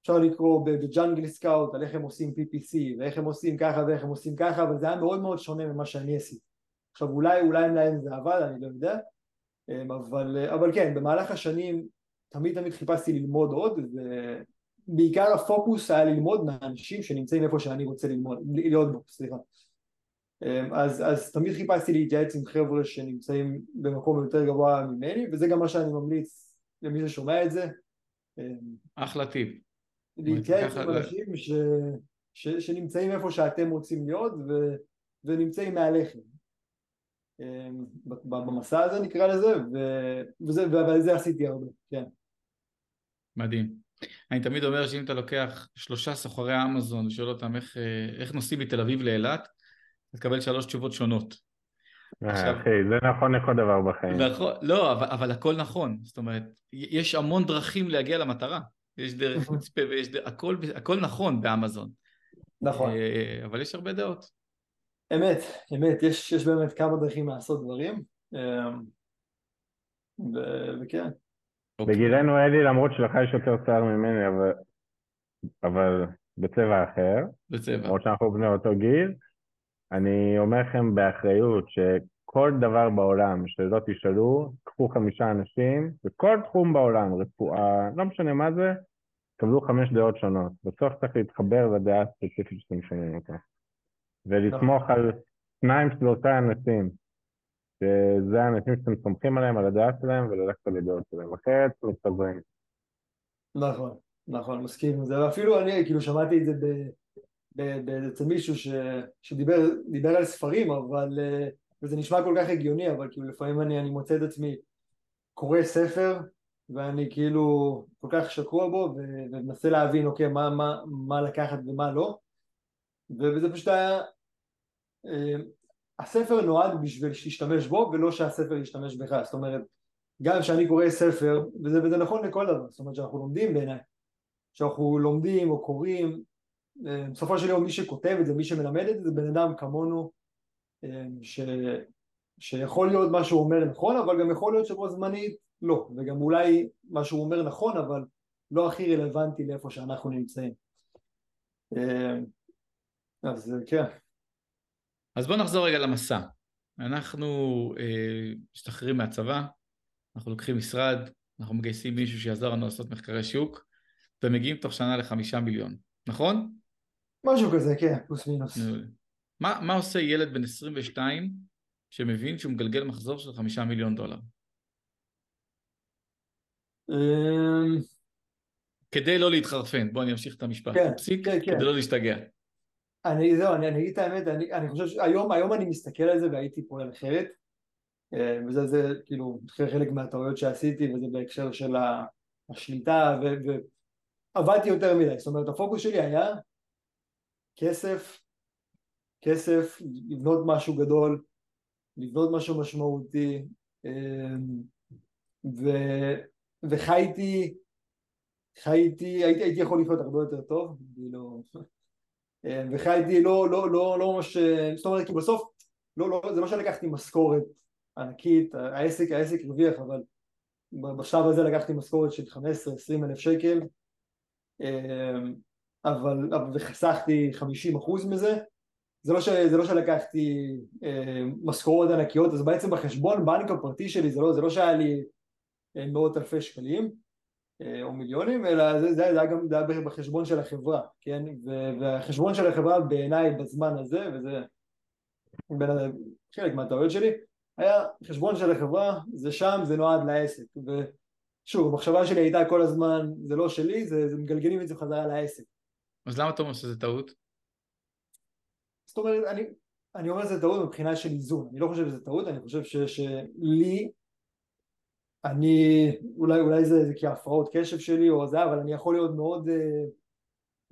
אפשר לקרוא בג'אנגל סקאוט על איך הם עושים PPC ואיך הם עושים ככה ואיך הם עושים ככה אבל זה היה מאוד מאוד שונה ממה שאני עשיתי. עכשיו אולי אולי להם זה עבד אני לא יודע. אמ, אבל, אבל כן במהלך השנים תמיד תמיד חיפשתי ללמוד עוד ובעיקר הפוקוס היה ללמוד מהאנשים שנמצאים איפה שאני רוצה ללמוד, להיות בו, סליחה. אמ, אז, אז תמיד חיפשתי להתייעץ עם חבר'ה שנמצאים במקום יותר גבוה ממני וזה גם מה שאני ממליץ למי ששומע את זה. אמ, אחלה טיפ להתייעץ עם אנשים ש... ש... שנמצאים איפה שאתם רוצים להיות ו... ונמצאים מעליכם אמ, במסע הזה נקרא לזה ו... וזה... ועל זה עשיתי הרבה, כן. מדהים. אני תמיד אומר שאם אתה לוקח שלושה סוחרי אמזון ושואל אותם איך, איך נוסעים מתל אביב לאילת, תקבל שלוש תשובות שונות. אה, עכשיו, אחי, זה נכון לכל דבר בחיים. נכון, לא, אבל, אבל הכל נכון. זאת אומרת, יש המון דרכים להגיע למטרה. יש דרך מצפה ויש דרך, הכל, הכל נכון באמזון. נכון. אה, אבל יש הרבה דעות. אמת, אמת, יש, יש באמת כמה דרכים לעשות דברים, אה, וכן. אוקיי. בגילנו אלי, למרות שלך יש יותר שיער ממני, אבל, אבל בצבע אחר. בצבע. למרות שאנחנו בני אותו גיל, אני אומר לכם באחריות שכל דבר בעולם שלא תשאלו, קחו חמישה אנשים, בכל תחום בעולם, רפואה, לא משנה מה זה, תקבלו חמש דעות שונות. בסוף צריך להתחבר לדעה הספציפית שאתם שומעים אותה. ולסמוך על שניים שלושה אנשים, שזה האנשים שאתם סומכים עליהם, על הדעה שלהם, וללכת על הדעות שלהם, אחרת מתפזרים. נכון, נכון, מסכים עם זה, ואפילו אני כאילו שמעתי את זה. אצל מישהו ש, שדיבר על ספרים, אבל, אה, וזה נשמע כל כך הגיוני, אבל כאילו לפעמים אני, אני מוצא את עצמי קורא ספר ואני כאילו כל כך שקוע בו ומנסה להבין אוקיי מה, מה, מה לקחת ומה לא. וזה פשוט היה אה, הספר נועד בשביל שישתמש בו ולא שהספר ישתמש בך. זאת אומרת גם כשאני קורא ספר וזה, וזה נכון לכל דבר זאת אומרת שאנחנו לומדים בעיניי שאנחנו לומדים או קוראים אה, בסופו של יום מי שכותב את זה מי שמלמד את זה זה בן אדם כמונו אה, ש, שיכול להיות מה שהוא אומר נכון אבל גם יכול להיות שבו זמנית לא וגם אולי מה שהוא אומר נכון אבל לא הכי רלוונטי לאיפה שאנחנו נמצאים אז כן אז בוא נחזור רגע למסע. אנחנו אה, משתחררים מהצבא, אנחנו לוקחים משרד, אנחנו מגייסים מישהו שיעזור לנו לעשות מחקרי שוק, ומגיעים תוך שנה לחמישה מיליון, נכון? משהו כזה, כן, פלוס מינוס. מה, מה עושה ילד בן 22 שמבין שהוא מגלגל מחזור של חמישה מיליון דולר? אמ, כדי לא להתחרפן, בוא אני אמשיך את המשפט, כן, פסיק, כן, כן. כדי לא להשתגע. אני, זהו, אני, אני אגיד את האמת, אני, אני חושב שהיום היום אני מסתכל על זה והייתי פועל אחרת אה, וזה זה כאילו חלק מהטעויות שעשיתי וזה בהקשר של השליטה ועבדתי יותר מדי, זאת אומרת הפוקוס שלי היה כסף, כסף, לבנות משהו גדול, לבנות משהו משמעותי אה, ו, וחייתי חייתי, הייתי, הייתי יכול לחיות הרבה יותר טוב, אה, וחייתי לא, לא, לא, לא ממש, זאת אומרת כי בסוף לא, לא, זה לא שלקחתי משכורת ענקית, העסק, העסק הרוויח אבל בשלב הזה לקחתי משכורת של 15-20 אלף שקל אה, אבל וחסכתי 50 אחוז מזה. זה לא, ש, זה לא שלקחתי אה, משכורות ענקיות אז בעצם בחשבון בנק הפרטי שלי זה לא, זה לא שהיה לי מאות אלפי שקלים אה, או מיליונים, אלא זה, זה, זה היה גם זה היה בחשבון של החברה, כן? והחשבון של החברה בעיניי בזמן הזה, וזה בין חלק מהטעויות שלי, היה חשבון של החברה, זה שם, זה נועד לעסק. ושוב, המחשבה שלי הייתה כל הזמן, זה לא שלי, זה, זה מגלגלים את זה חזרה לעסק. אז למה אתה אומר שזה טעות? זאת אומרת, אני, אני אומר שזה טעות מבחינה של איזון, אני לא חושב שזה טעות, אני חושב שלי אני, אולי, אולי זה, זה כי ההפרעות קשב שלי או זה, אבל אני יכול להיות מאוד, אה,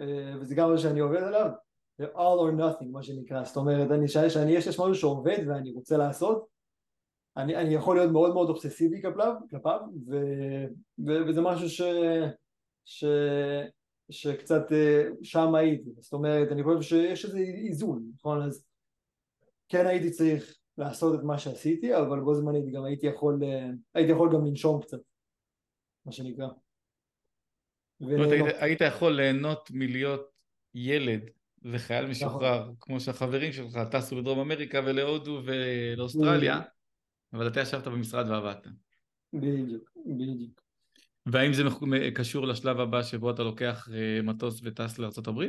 אה, וזה גם מה שאני עובד עליו, זה all or nothing מה שנקרא, זאת אומרת, אני, שאני, שאני יש משהו שעובד ואני רוצה לעשות, אני, אני יכול להיות מאוד מאוד אובססיבי כלפיו, כלפיו ו, ו, וזה משהו ש, ש, שקצת אה, שם הייתי, זאת אומרת, אני חושב שיש איזה איזון, נכון? אז כן הייתי צריך לעשות את מה שעשיתי, אבל בו זמנית גם הייתי יכול, אה, הייתי יכול גם לנשום קצת, מה שנקרא. זאת אומרת, היית, היית יכול ליהנות מלהיות ילד וחייל נכון. משוחרר, נכון. כמו שהחברים שלך טסו לדרום אמריקה ולהודו ולאוסטרליה, אבל אתה ישבת במשרד ועבדת. בדיוק, בדיוק. והאם זה קשור לשלב הבא שבו אתה לוקח אה, מטוס וטס לארה"ב?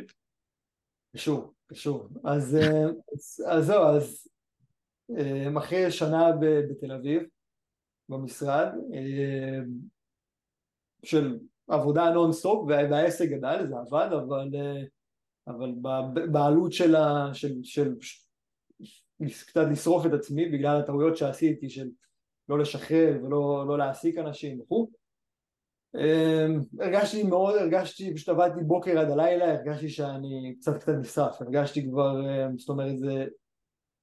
קשור, קשור. אז, אה, אז, אז זהו, אז אה, אחרי שנה בתל אביב במשרד אה, של עבודה נונסטופ והעסק גדל, זה עבד, אבל, אה, אבל בעלות של, ה, של, של קצת לשרוף את עצמי בגלל הטעויות שעשיתי של לא לשחרר ולא לא להעסיק אנשים וכו' הרגשתי מאוד, הרגשתי, פשוט עבדתי בוקר עד הלילה, הרגשתי שאני קצת קצת נשרף, הרגשתי כבר, זאת אומרת זה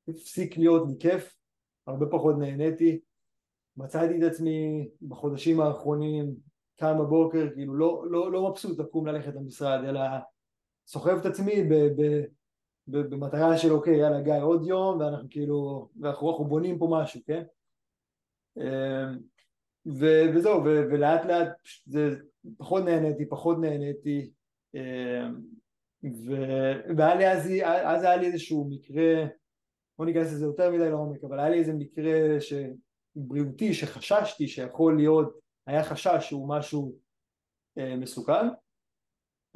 הפסיק להיות לי כיף, הרבה פחות נהניתי, מצאתי את עצמי בחודשים האחרונים קם בבוקר, כאילו לא, לא, לא מבסוט לקום ללכת למשרד, אלא סוחב את עצמי ב, ב, ב, במטרה של אוקיי יאללה גיא עוד יום ואנחנו כאילו, ואנחנו בונים פה משהו, כן? אמ, ו, וזהו, ו, ולאט לאט זה פחות נהניתי, פחות נהניתי אמ, ו, והיה לי אז, אז היה לי איזשהו מקרה לא ניכנס לזה יותר מדי לעומק, אבל היה לי איזה מקרה ש... בריאותי שחששתי שיכול להיות, היה חשש שהוא משהו אה, מסוכן.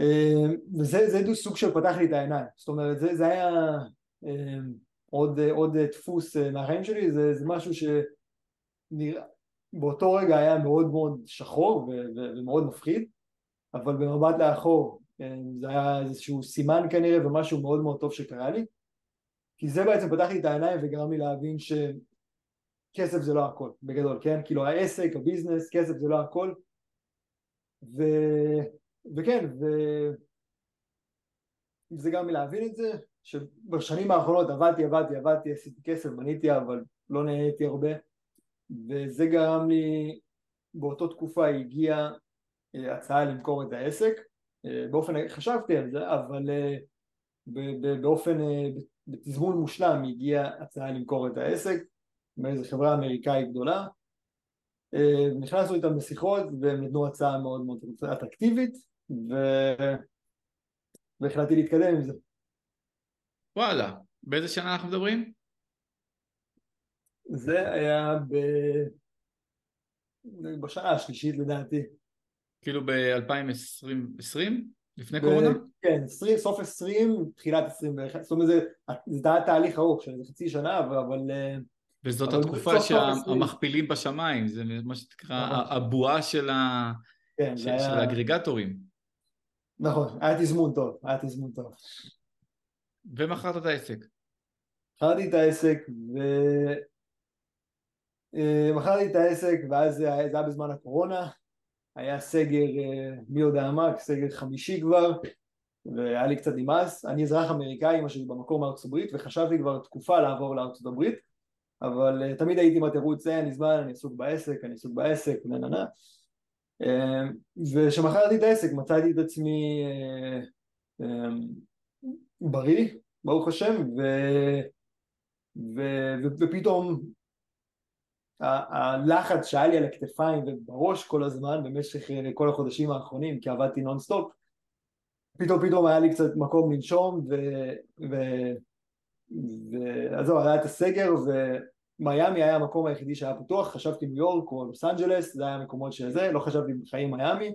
אה, וזה זה סוג של פתח לי את העיניים, זאת אומרת זה, זה היה עוד, עוד דפוס מהחיים שלי, זה, זה משהו שבאותו רגע היה מאוד מאוד שחור ו, ו, ומאוד מפחיד, אבל במבט לאחור זה היה איזשהו סימן כנראה ומשהו מאוד מאוד טוב שקרה לי, כי זה בעצם פתח לי את העיניים וגרם לי להבין ש... כסף זה לא הכל, בגדול, כן? כאילו העסק, הביזנס, כסף זה לא הכל. ו... וכן, ו... זה גם מלהבין את זה, שבשנים האחרונות עבדתי, עבדתי, עבדתי, עשיתי כסף, בניתי, אבל לא נהניתי הרבה. וזה גרם לי, באותו תקופה הגיעה אה, הצעה למכור את העסק. אה, באופן, חשבתי על זה, אבל אה, באופן, בתזמון מושלם הגיעה הצעה למכור את העסק מאיזו חברה אמריקאית גדולה אה, נכנסנו איתם בשיחות והם נתנו הצעה מאוד מאוד אטרקטיבית ו... והחלטתי להתקדם עם זה. וואלה, באיזה שנה אנחנו מדברים? זה היה ב... בשנה השלישית לדעתי. כאילו ב-2020? לפני. קורונה? כן, 20, סוף 20, תחילת 21, זאת אומרת זה, זה היה תהליך ארוך של חצי שנה, אבל, אבל וזאת התקופה שהמכפילים בשמיים, זה מה שנקרא הבועה של, ה... כן, של, היה... של האגרגטורים. נכון, היה תזמון טוב, היה תזמון טוב. ומכרת את העסק. מכרתי את העסק ו... אה, מכרתי את העסק ואז זה היה בזמן הקורונה, היה סגר אה, מי יודע מה, סגר חמישי כבר והיה לי קצת נמאס, אני אזרח אמריקאי, אמא שלי במקור מארצות הברית ושחשבתי כבר תקופה לעבור לארצות הברית אבל uh, תמיד הייתי עם התירוץ, אין לי זמן, אני עסוק בעסק, אני עסוק בעסק, נה נה נה. וכשמכרתי את העסק מצאתי את עצמי בריא, ברוך השם, ו, ו, ו, ופתאום הלחץ שהיה לי על הכתפיים ובראש כל הזמן במשך כל החודשים האחרונים כי עבדתי נונסטופ פתאום פתאום היה לי קצת מקום לנשום ו... ו... ועזוב, היה את הסגר ומיאמי היה המקום היחידי שהיה פתוח, חשבתי ניו יורק או לוס אנג'לס, זה היה המקומות שזה, לא חשבתי בחיים מיאמי.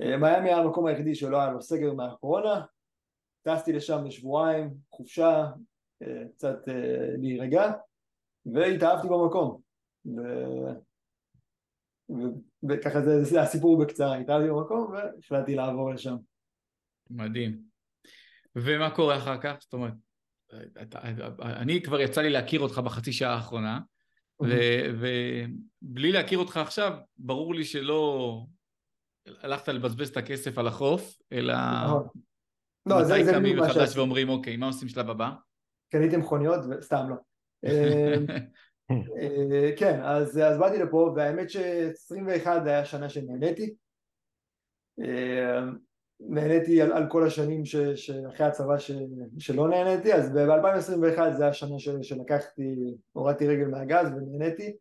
אה, מיאמי היה המקום היחידי שלא היה לו סגר מהקורונה, טסתי לשם לשבועיים, חופשה, אה, קצת אה, להירגע, והתאהבתי במקום. ו... וככה זה, זה הסיפור בקצרה, התאהבתי במקום והחלטתי לעבור לשם. מדהים. ומה קורה אחר כך? זאת אומרת, אני כבר יצא לי להכיר אותך בחצי שעה האחרונה, [LAUGHS] ובלי להכיר אותך עכשיו, ברור לי שלא הלכת לבזבז את הכסף על החוף, אלא נכון. לא, מתי קמים מחדש ואומרים, אוקיי, מה עושים שלב הבא? קניתי מכוניות, סתם לא. [LAUGHS] אה, כן, אז, אז באתי לפה, והאמת ש-21 היה שנה שנהניתי. אה, נהניתי על, על כל השנים ש, שאחרי הצבא ש, שלא נהניתי, אז ב-2021 זה השנה ש, שלקחתי, הורדתי רגל מהגז ונהניתי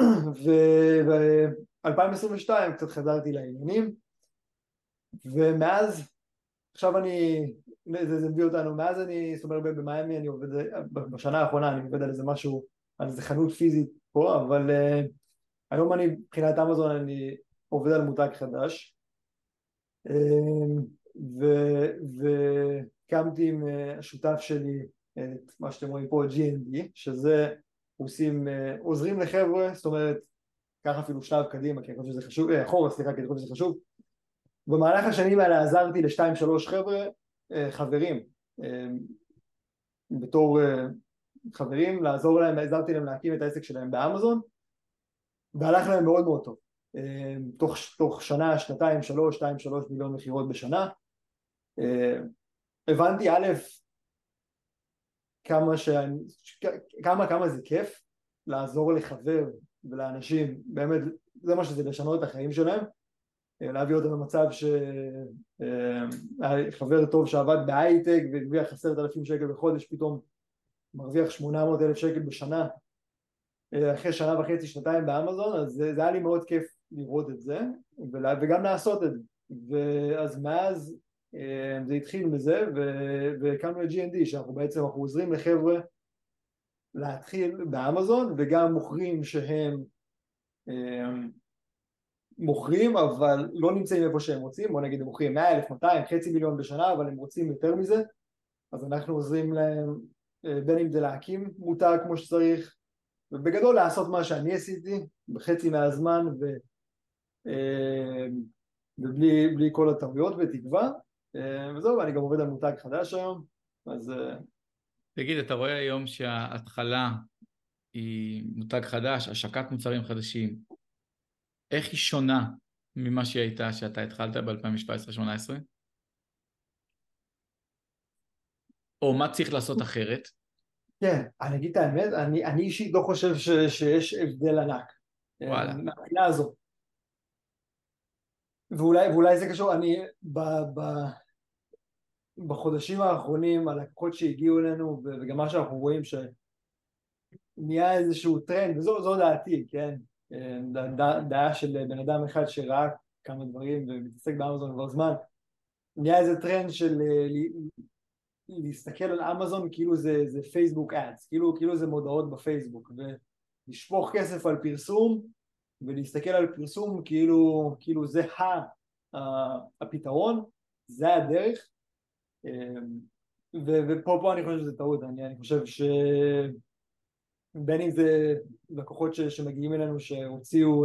[CLEARS THROAT] וב-2022 קצת חזרתי לעניינים ומאז, עכשיו אני, זה, זה מביא אותנו, מאז אני, זאת אומרת במיאמי אני עובד, בשנה האחרונה אני עובד על איזה משהו, על איזה חנות פיזית פה, אבל uh, היום אני, מבחינת אמזון אני עובד על מותג חדש. אמ, והקמתי עם אה, השותף שלי את מה שאתם רואים פה G&D שזה עושים, אה, עוזרים לחבר'ה, זאת אומרת קח אפילו שלב קדימה כי אני חושב שזה חשוב, אה, אחורה סליחה כי אני חושב שזה חשוב. במהלך השנים האלה עזרתי לשתיים שלוש חבר'ה חברים בתור חברים לעזור להם, עזרתי להם להקים את העסק שלהם באמזון והלך להם מאוד מאוד טוב תוך, תוך שנה, שנתיים, שלוש, שתיים, שלוש מיליון מכירות בשנה. הבנתי א', כמה, שאני, כמה, כמה זה כיף לעזור לחבר ולאנשים, באמת זה מה שזה לשנות את החיים שלהם, אה, להביא אותם למצב שחבר אמ, טוב שעבד בהייטק והרוויח עשרת אלפים שקל בחודש פתאום מרוויח שמונה מאות אלף שקל בשנה אה, אחרי שנה וחצי שנתיים באמזון אז זה, זה היה לי מאוד כיף לראות את זה וגם לעשות את זה. ואז מאז אה, זה התחיל בזה והקמנו את G&D שאנחנו בעצם אנחנו עוזרים לחבר'ה להתחיל באמזון וגם מוכרים שהם אה, מוכרים אבל לא נמצאים איפה שהם רוצים. בוא נגיד הם מוכרים 100 אלף 200 חצי מיליון בשנה אבל הם רוצים יותר מזה. אז אנחנו עוזרים להם אה, בין אם זה להקים מותג כמו שצריך ובגדול לעשות מה שאני עשיתי בחצי מהזמן ו, אה, ובלי כל הטעויות בתקווה וזהו ואני גם עובד על מותג חדש היום אז תגיד אתה רואה היום שההתחלה היא מותג חדש, השקת מוצרים חדשים איך היא שונה ממה שהיא הייתה שאתה התחלת ב-2017-2018? או מה צריך לעשות אחרת? כן, אני אגיד את האמת, אני, אני אישית לא חושב ש, שיש הבדל ענק. וואלה. מהבחינה הזו. ואולי, ואולי זה קשור, אני ב, ב, בחודשים האחרונים הלקוחות שהגיעו אלינו וגם מה שאנחנו רואים שנהיה איזשהו טרנד וזו דעתי כן דעה של בן אדם אחד שראה כמה דברים ומתעסק באמזון כבר זמן. נהיה איזה טרנד של להסתכל על אמזון כאילו זה, זה פייסבוק אדס, כאילו, כאילו זה מודעות בפייסבוק ולשפוך כסף על פרסום ולהסתכל על פרסום כאילו, כאילו זה ה, הפתרון, זה הדרך. ופה אני חושב שזה טעות, אני, אני חושב שבין אם זה לקוחות ש, שמגיעים אלינו שהוציאו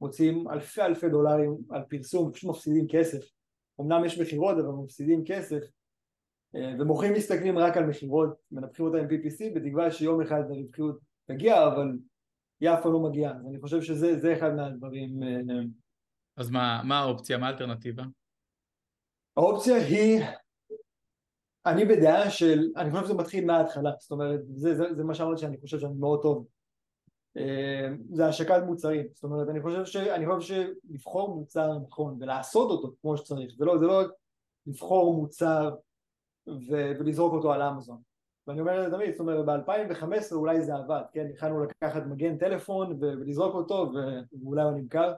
מוציאים אלפי אלפי דולרים על פרסום, פשוט מפסידים כסף אמנם יש מכירות אבל מפסידים כסף אה, ומוכרים מסתכלים רק על מכירות, מנפחים אותה עם PPC בתקווה שיום אחד הרווחיות תגיע אבל היא אף פעם לא מגיעה אני חושב שזה אחד מהדברים אה, אז מה, מה האופציה? מה האלטרנטיבה? האופציה היא אני בדעה של, אני חושב שזה מתחיל מההתחלה, זאת אומרת זה, זה, זה מה שאמרתי שאני חושב שאני מאוד טוב. אה, זה השקת מוצרים, זאת אומרת אני חושב, ש, אני חושב שלבחור מוצר נכון ולעשות אותו כמו שצריך, זה לא, זה לא לבחור מוצר ו- ולזרוק אותו על אמזון. ואני אומר את זה תמיד, זאת אומרת ב-2015 אולי זה עבד, כן, יכלנו לקחת מגן טלפון ולזרוק אותו ואולי הוא נמכר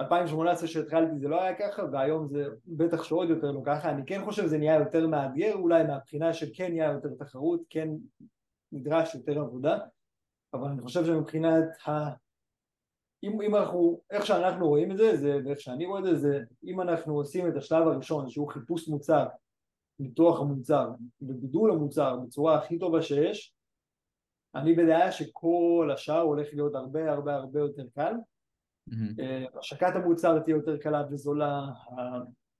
2018 שהתחלתי זה לא היה ככה והיום זה בטח שעוד יותר לא ככה, אני כן חושב שזה נהיה יותר מאתגר אולי מהבחינה של כן נהיה יותר תחרות, כן נדרש יותר עבודה אבל אני חושב שמבחינת ה... אם, אם אנחנו, איך שאנחנו רואים את זה, זה ואיך שאני רואה את זה, זה אם אנחנו עושים את השלב הראשון שהוא חיפוש מוצר ניתוח המוצר וגידול המוצר בצורה הכי טובה שיש אני בדעה שכל השאר הולך להיות הרבה הרבה הרבה יותר קל. השקת המוצר תהיה יותר קלה וזולה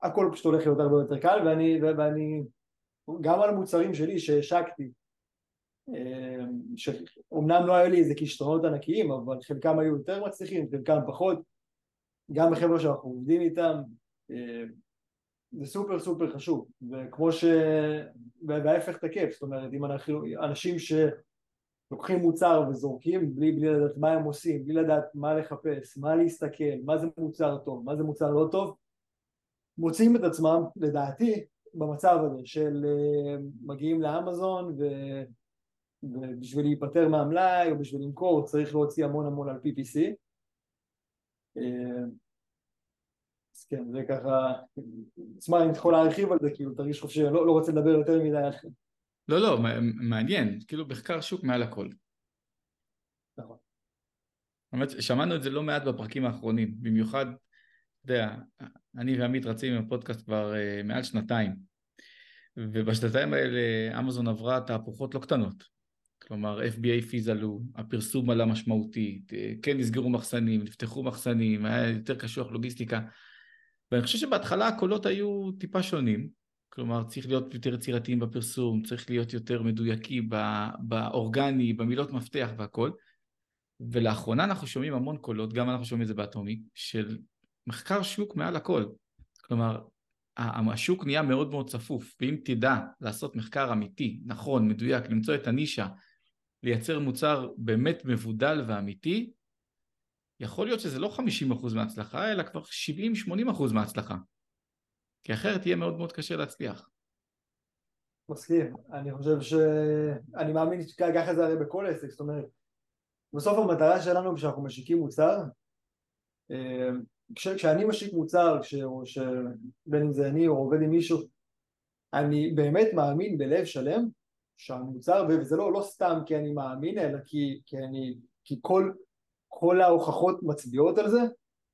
הכל פשוט הולך להיות הרבה יותר קל ואני, ואני גם על המוצרים שלי שהשקתי אה, שאומנם לא היו לי איזה כישרונות ענקיים אבל חלקם היו יותר מצליחים חלקם פחות. גם החבר'ה שאנחנו עובדים איתם אה, זה סופר סופר חשוב, וכמו ש... וההפך תקף, זאת אומרת אם אנחנו אנשים שלוקחים מוצר וזורקים בלי, בלי לדעת מה הם עושים, בלי לדעת מה לחפש, מה להסתכל, מה זה מוצר טוב, מה זה מוצר לא טוב, מוצאים את עצמם לדעתי במצב הזה של אה, מגיעים לאמזון ו... ובשביל להיפטר מהמלאי או בשביל למכור צריך להוציא המון המון על PPC אז כן, זה ככה, תשמע, אתה יכול להרחיב על זה, כאילו, תרגיש חופשי, אני לא, לא רוצה לדבר יותר מדי. לא, לא, מעניין, כאילו מחקר שוק מעל הכל. נכון. שמענו את זה לא מעט בפרקים האחרונים, במיוחד, אתה יודע, אני ועמית רצים עם הפודקאסט כבר uh, מעל שנתיים, ובשנתיים האלה אמזון עברה תהפוכות לא קטנות. כלומר, FBA פיז עלו, הפרסום עלה משמעותית, אה, כן נסגרו מחסנים, נפתחו מחסנים, היה יותר קשוח לוגיסטיקה. ואני חושב שבהתחלה הקולות היו טיפה שונים, כלומר צריך להיות יותר יצירתיים בפרסום, צריך להיות יותר מדויקי באורגני, במילות מפתח והכל. ולאחרונה אנחנו שומעים המון קולות, גם אנחנו שומעים את זה באטומי, של מחקר שוק מעל הכל. כלומר, השוק נהיה מאוד מאוד צפוף, ואם תדע לעשות מחקר אמיתי, נכון, מדויק, למצוא את הנישה, לייצר מוצר באמת מבודל ואמיתי, יכול להיות שזה לא 50% מההצלחה, אלא כבר 70-80% מההצלחה. כי אחרת יהיה מאוד מאוד קשה להצליח. מסכים, אני חושב ש... אני מאמין שככה זה הרי בכל עסק, זאת אומרת, בסוף המטרה שלנו כשאנחנו משיקים מוצר, אה, כש, כשאני משיק מוצר, כש, ש... בין אם זה אני או עובד עם מישהו, אני באמת מאמין בלב שלם שהמוצר, וזה לא, לא סתם כי אני מאמין, אלא כי, כי, אני, כי כל כל ההוכחות מצביעות על זה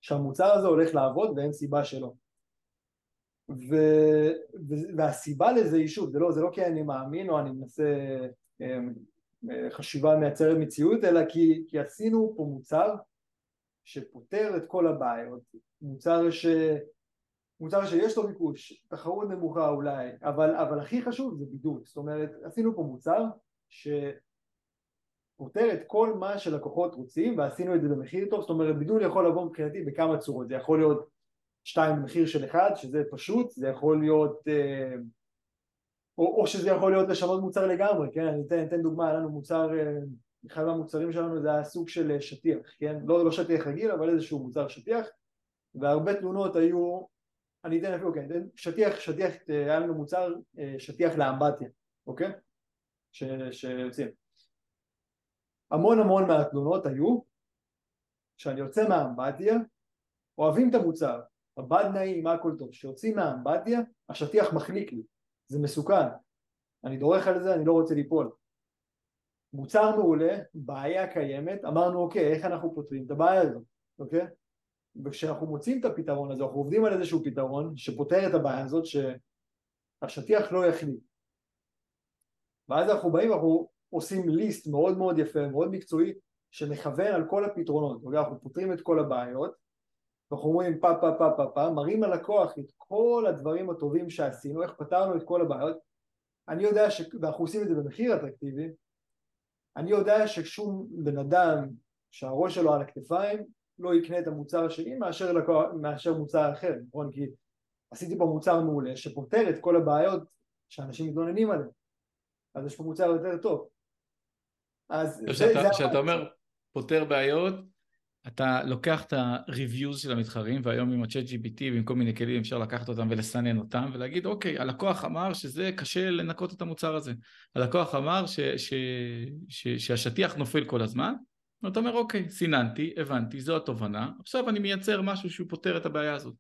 שהמוצר הזה הולך לעבוד ואין סיבה שלא. ו, ו, והסיבה לזה היא שוב, זה לא, זה לא כי אני מאמין או אני מנסה אמ, חשיבה מייצרת מציאות, אלא כי, כי עשינו פה מוצר שפותר את כל הבעיות, מוצר, ש, מוצר שיש לו ביקוש, תחרות נמוכה אולי, אבל, אבל הכי חשוב זה בידול, זאת אומרת עשינו פה מוצר שפותר את כל מה שלקוחות רוצים ועשינו את זה במחיר טוב, זאת אומרת בידול יכול לבוא מבחינתי בכמה צורות, זה יכול להיות שתיים במחיר של אחד, שזה פשוט, זה יכול להיות, אה, או, או שזה יכול להיות לשנות מוצר לגמרי, כן, אני אתן, אתן דוגמה, היה לנו מוצר, אה, אחד מהמוצרים שלנו זה היה סוג של אה, שטיח, כן, לא, לא שטיח רגיל, אבל איזשהו מוצר שטיח, והרבה תלונות היו, אני אתן אפילו, כן, שטיח, שטיח, היה לנו מוצר שטיח לאמבטיה, אוקיי? שיוצאים. המון המון מהתלונות היו שאני יוצא מהאמבטיה, אוהבים את המוצר, הבד נעים, הכל טוב, כשיוצאים מהאמבטיה השטיח מחליק לי, זה מסוכן, אני דורך על זה, אני לא רוצה ליפול. מוצר מעולה, בעיה קיימת, אמרנו אוקיי, איך אנחנו פותרים את הבעיה הזאת, אוקיי? וכשאנחנו מוצאים את הפתרון הזה, אנחנו עובדים על איזשהו פתרון שפותר את הבעיה הזאת שהשטיח לא יחליק. ואז אנחנו באים ואנחנו עושים ליסט מאוד מאוד יפה, מאוד מקצועי, שמכוון על כל הפתרונות, אוקיי? אנחנו פותרים את כל הבעיות אנחנו אומרים פה פה פה פה פה, מראים ללקוח את כל הדברים הטובים שעשינו, איך פתרנו את כל הבעיות, אני יודע ש... ואנחנו עושים את זה במחיר אטרקטיבי, אני יודע ששום בן אדם שהראש שלו על הכתפיים לא יקנה את המוצר שלי מאשר, לקוח, מאשר מוצר אחר, נכון? כי עשיתי פה מוצר מעולה שפותר את כל הבעיות שאנשים מתלוננים עליהן, אז יש פה מוצר יותר טוב. אז כשאתה אומר פותר בעיות, אתה לוקח את ה-reviews של המתחרים, והיום עם ה-chat GPT ועם כל מיני כלים אפשר לקחת אותם ולסנן אותם ולהגיד אוקיי, הלקוח אמר שזה קשה לנקות את המוצר הזה. הלקוח אמר ש, ש, ש, שהשטיח נופל כל הזמן, ואתה אומר אוקיי, סיננתי, הבנתי, זו התובנה, עכשיו אני מייצר משהו שהוא פותר את הבעיה הזאת.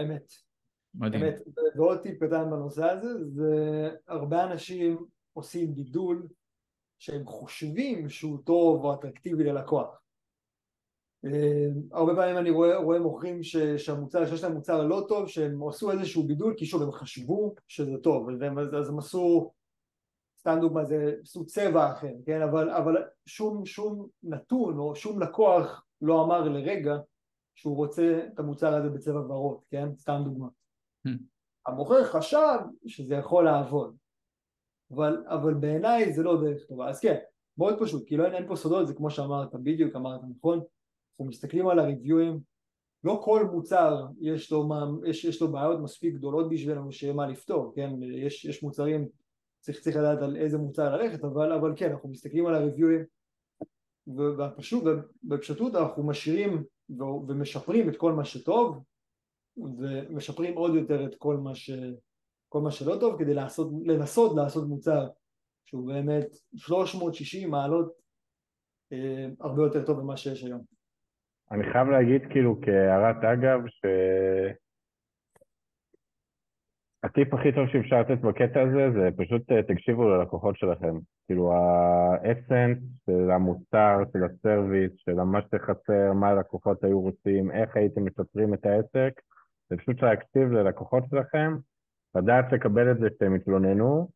אמת. מדהים. אמת. ועוד טיפ קטן בנושא הזה, זה הרבה אנשים עושים גידול שהם חושבים שהוא טוב או אטרקטיבי ללקוח. אה, הרבה פעמים אני רואה, רואה מוכרים ש, שהמוצר, שיש להם מוצר לא טוב, שהם עשו איזשהו בידול, כי שוב הם חשבו שזה טוב, והם, אז הם עשו, סתם דוגמא, זה עשו צבע אחר, כן, אבל, אבל שום, שום נתון או שום לקוח לא אמר לרגע שהוא רוצה את המוצר הזה בצבע ורוד, כן, סתם דוגמא. Hmm. המוכר חשב שזה יכול לעבוד, אבל, אבל בעיניי זה לא דרך טובה, אז כן, מאוד פשוט, כי לא אין, אין פה סודות, זה כמו שאמרת, בדיוק אמרת נכון, אנחנו מסתכלים על הריוויואים, לא כל מוצר יש לו, יש, יש לו בעיות מספיק גדולות בשבילנו שיהיה מה לפתור, כן? יש, יש מוצרים, צריך, צריך לדעת על איזה מוצר ללכת, אבל, אבל כן, אנחנו מסתכלים על הריוויואים ופשוט, בפשטות אנחנו משאירים ומשפרים את כל מה שטוב ומשפרים עוד יותר את כל מה, ש, כל מה שלא טוב כדי לעשות, לנסות לעשות מוצר שהוא באמת 360 מעלות אה, הרבה יותר טוב ממה שיש היום. אני חייב להגיד כאילו כהערת אגב, ש... הטיפ הכי טוב שאפשר לתת בקטע הזה זה פשוט אה, תקשיבו ללקוחות שלכם. כאילו האסנס של המוצר, של הסרוויס, של מה שחסר, מה הלקוחות היו רוצים, איך הייתם משפרים את העסק, זה פשוט להקשיב ללקוחות שלכם, לדעת לקבל את זה שהם יתלוננו,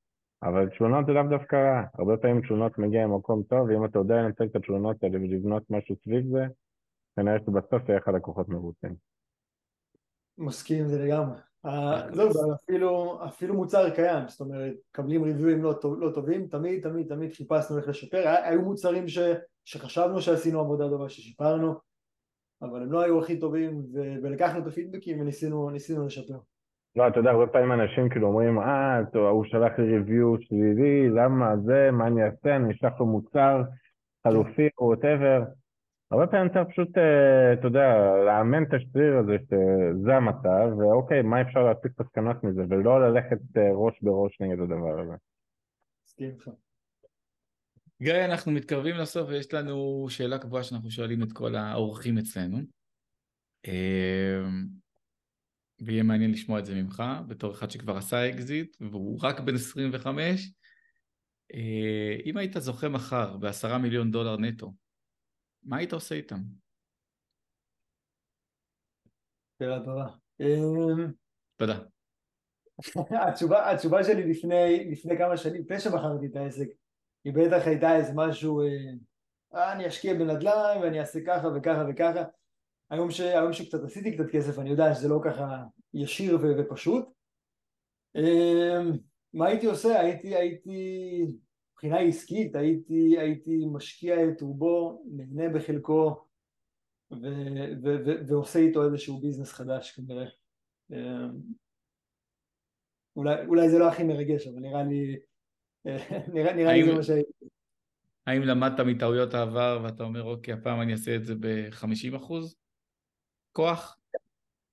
אבל תלונות זה לאו דווקא רע. הרבה פעמים תלונות מגיע ממקום טוב, ואם אתה יודע לנצל את התלונות האלה ולבנות משהו סביב זה, כנראה שבסוף יהיה לך לקוחות מרוצים. מסכים עם זה לגמרי. זהו, אפילו, אפילו מוצר קיים, זאת אומרת, מקבלים ריוויים לא, טוב, לא טובים, תמיד תמיד תמיד חיפשנו איך לשפר, היו מוצרים ש, שחשבנו שעשינו עבודה טובה, ששיפרנו, אבל הם לא היו הכי טובים, ו, ולקחנו את הפידבקים וניסינו לשפר. לא, אתה יודע, הרבה פעמים אנשים כאילו אומרים, אה, הוא שלח לי ריוויו שלילי, למה זה, מה אני אעשה, אני אשלח לו מוצר חלופי או וואטאבר. הרבה פעמים צריך פשוט, אה, אתה יודע, לאמן את השריר הזה שזה המצב, ואוקיי, מה אפשר להפיק מסקנות מזה, ולא ללכת אה, ראש בראש נגד הדבר הזה. גיא, אנחנו מתקרבים לסוף ויש לנו שאלה קבועה שאנחנו שואלים את כל האורחים אצלנו. אה, ויהיה מעניין לשמוע את זה ממך, בתור אחד שכבר עשה אקזיט, והוא רק בן 25. אם היית זוכה מחר בעשרה מיליון דולר נטו, מה היית עושה איתם? שאלה טובה. אמ, תודה. [LAUGHS] התשובה, התשובה שלי לפני, לפני כמה שנים, לפני שבחרתי את העסק, היא בטח הייתה איזה משהו, אה, אה, אני אשקיע בנדל"ן ואני אעשה ככה וככה וככה. היום, ש, היום שקצת עשיתי קצת כסף, אני יודע שזה לא ככה ישיר ו, ופשוט. אה, מה הייתי עושה? הייתי, הייתי, מבחינה עסקית, הייתי, הייתי משקיע את רובו, נהנה בחלקו ו, ו, ו, ועושה איתו איזשהו ביזנס חדש כנראה. אה, אולי, אולי זה לא הכי מרגש, אבל נראה לי, [LAUGHS] נראה, נראה האם, לי זה מה שהייתי. האם למדת מטעויות העבר ואתה אומר, אוקיי, הפעם אני אעשה את זה ב-50 אחוז? כוח?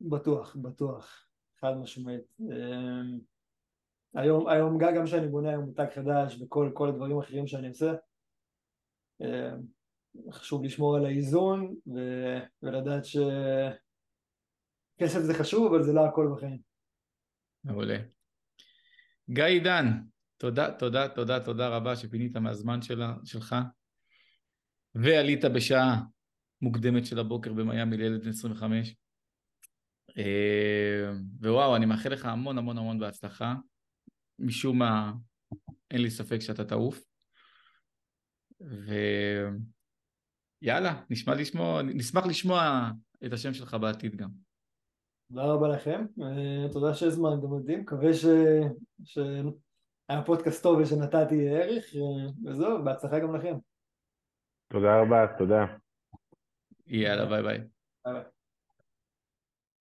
בטוח, בטוח, חד משמעית. היום, היום גם כשאני בונה היום מותג חדש וכל כל הדברים האחרים שאני עושה, אמ, חשוב לשמור על האיזון ו, ולדעת שכסף זה חשוב, אבל זה לא הכל בחיים. מעולה. גיא עידן, תודה, תודה, תודה, תודה רבה שפינית מהזמן שלה, שלך ועלית בשעה מוקדמת של הבוקר במיאמי לילד בן 25 אה, ווואו, אני מאחל לך המון המון המון בהצלחה משום מה אין לי ספק שאתה תעוף ויאללה, נשמע לשמוע, נשמח לשמוע את השם שלך בעתיד גם. תודה רבה לכם, אה, תודה שהזמנתם אותי, מקווה ש... ש... היה פודקאסט טוב ושנתתי ערך, אה, וזהו, בהצלחה גם לכם. תודה רבה, תודה. יאללה, ביי ביי. ביי ביי.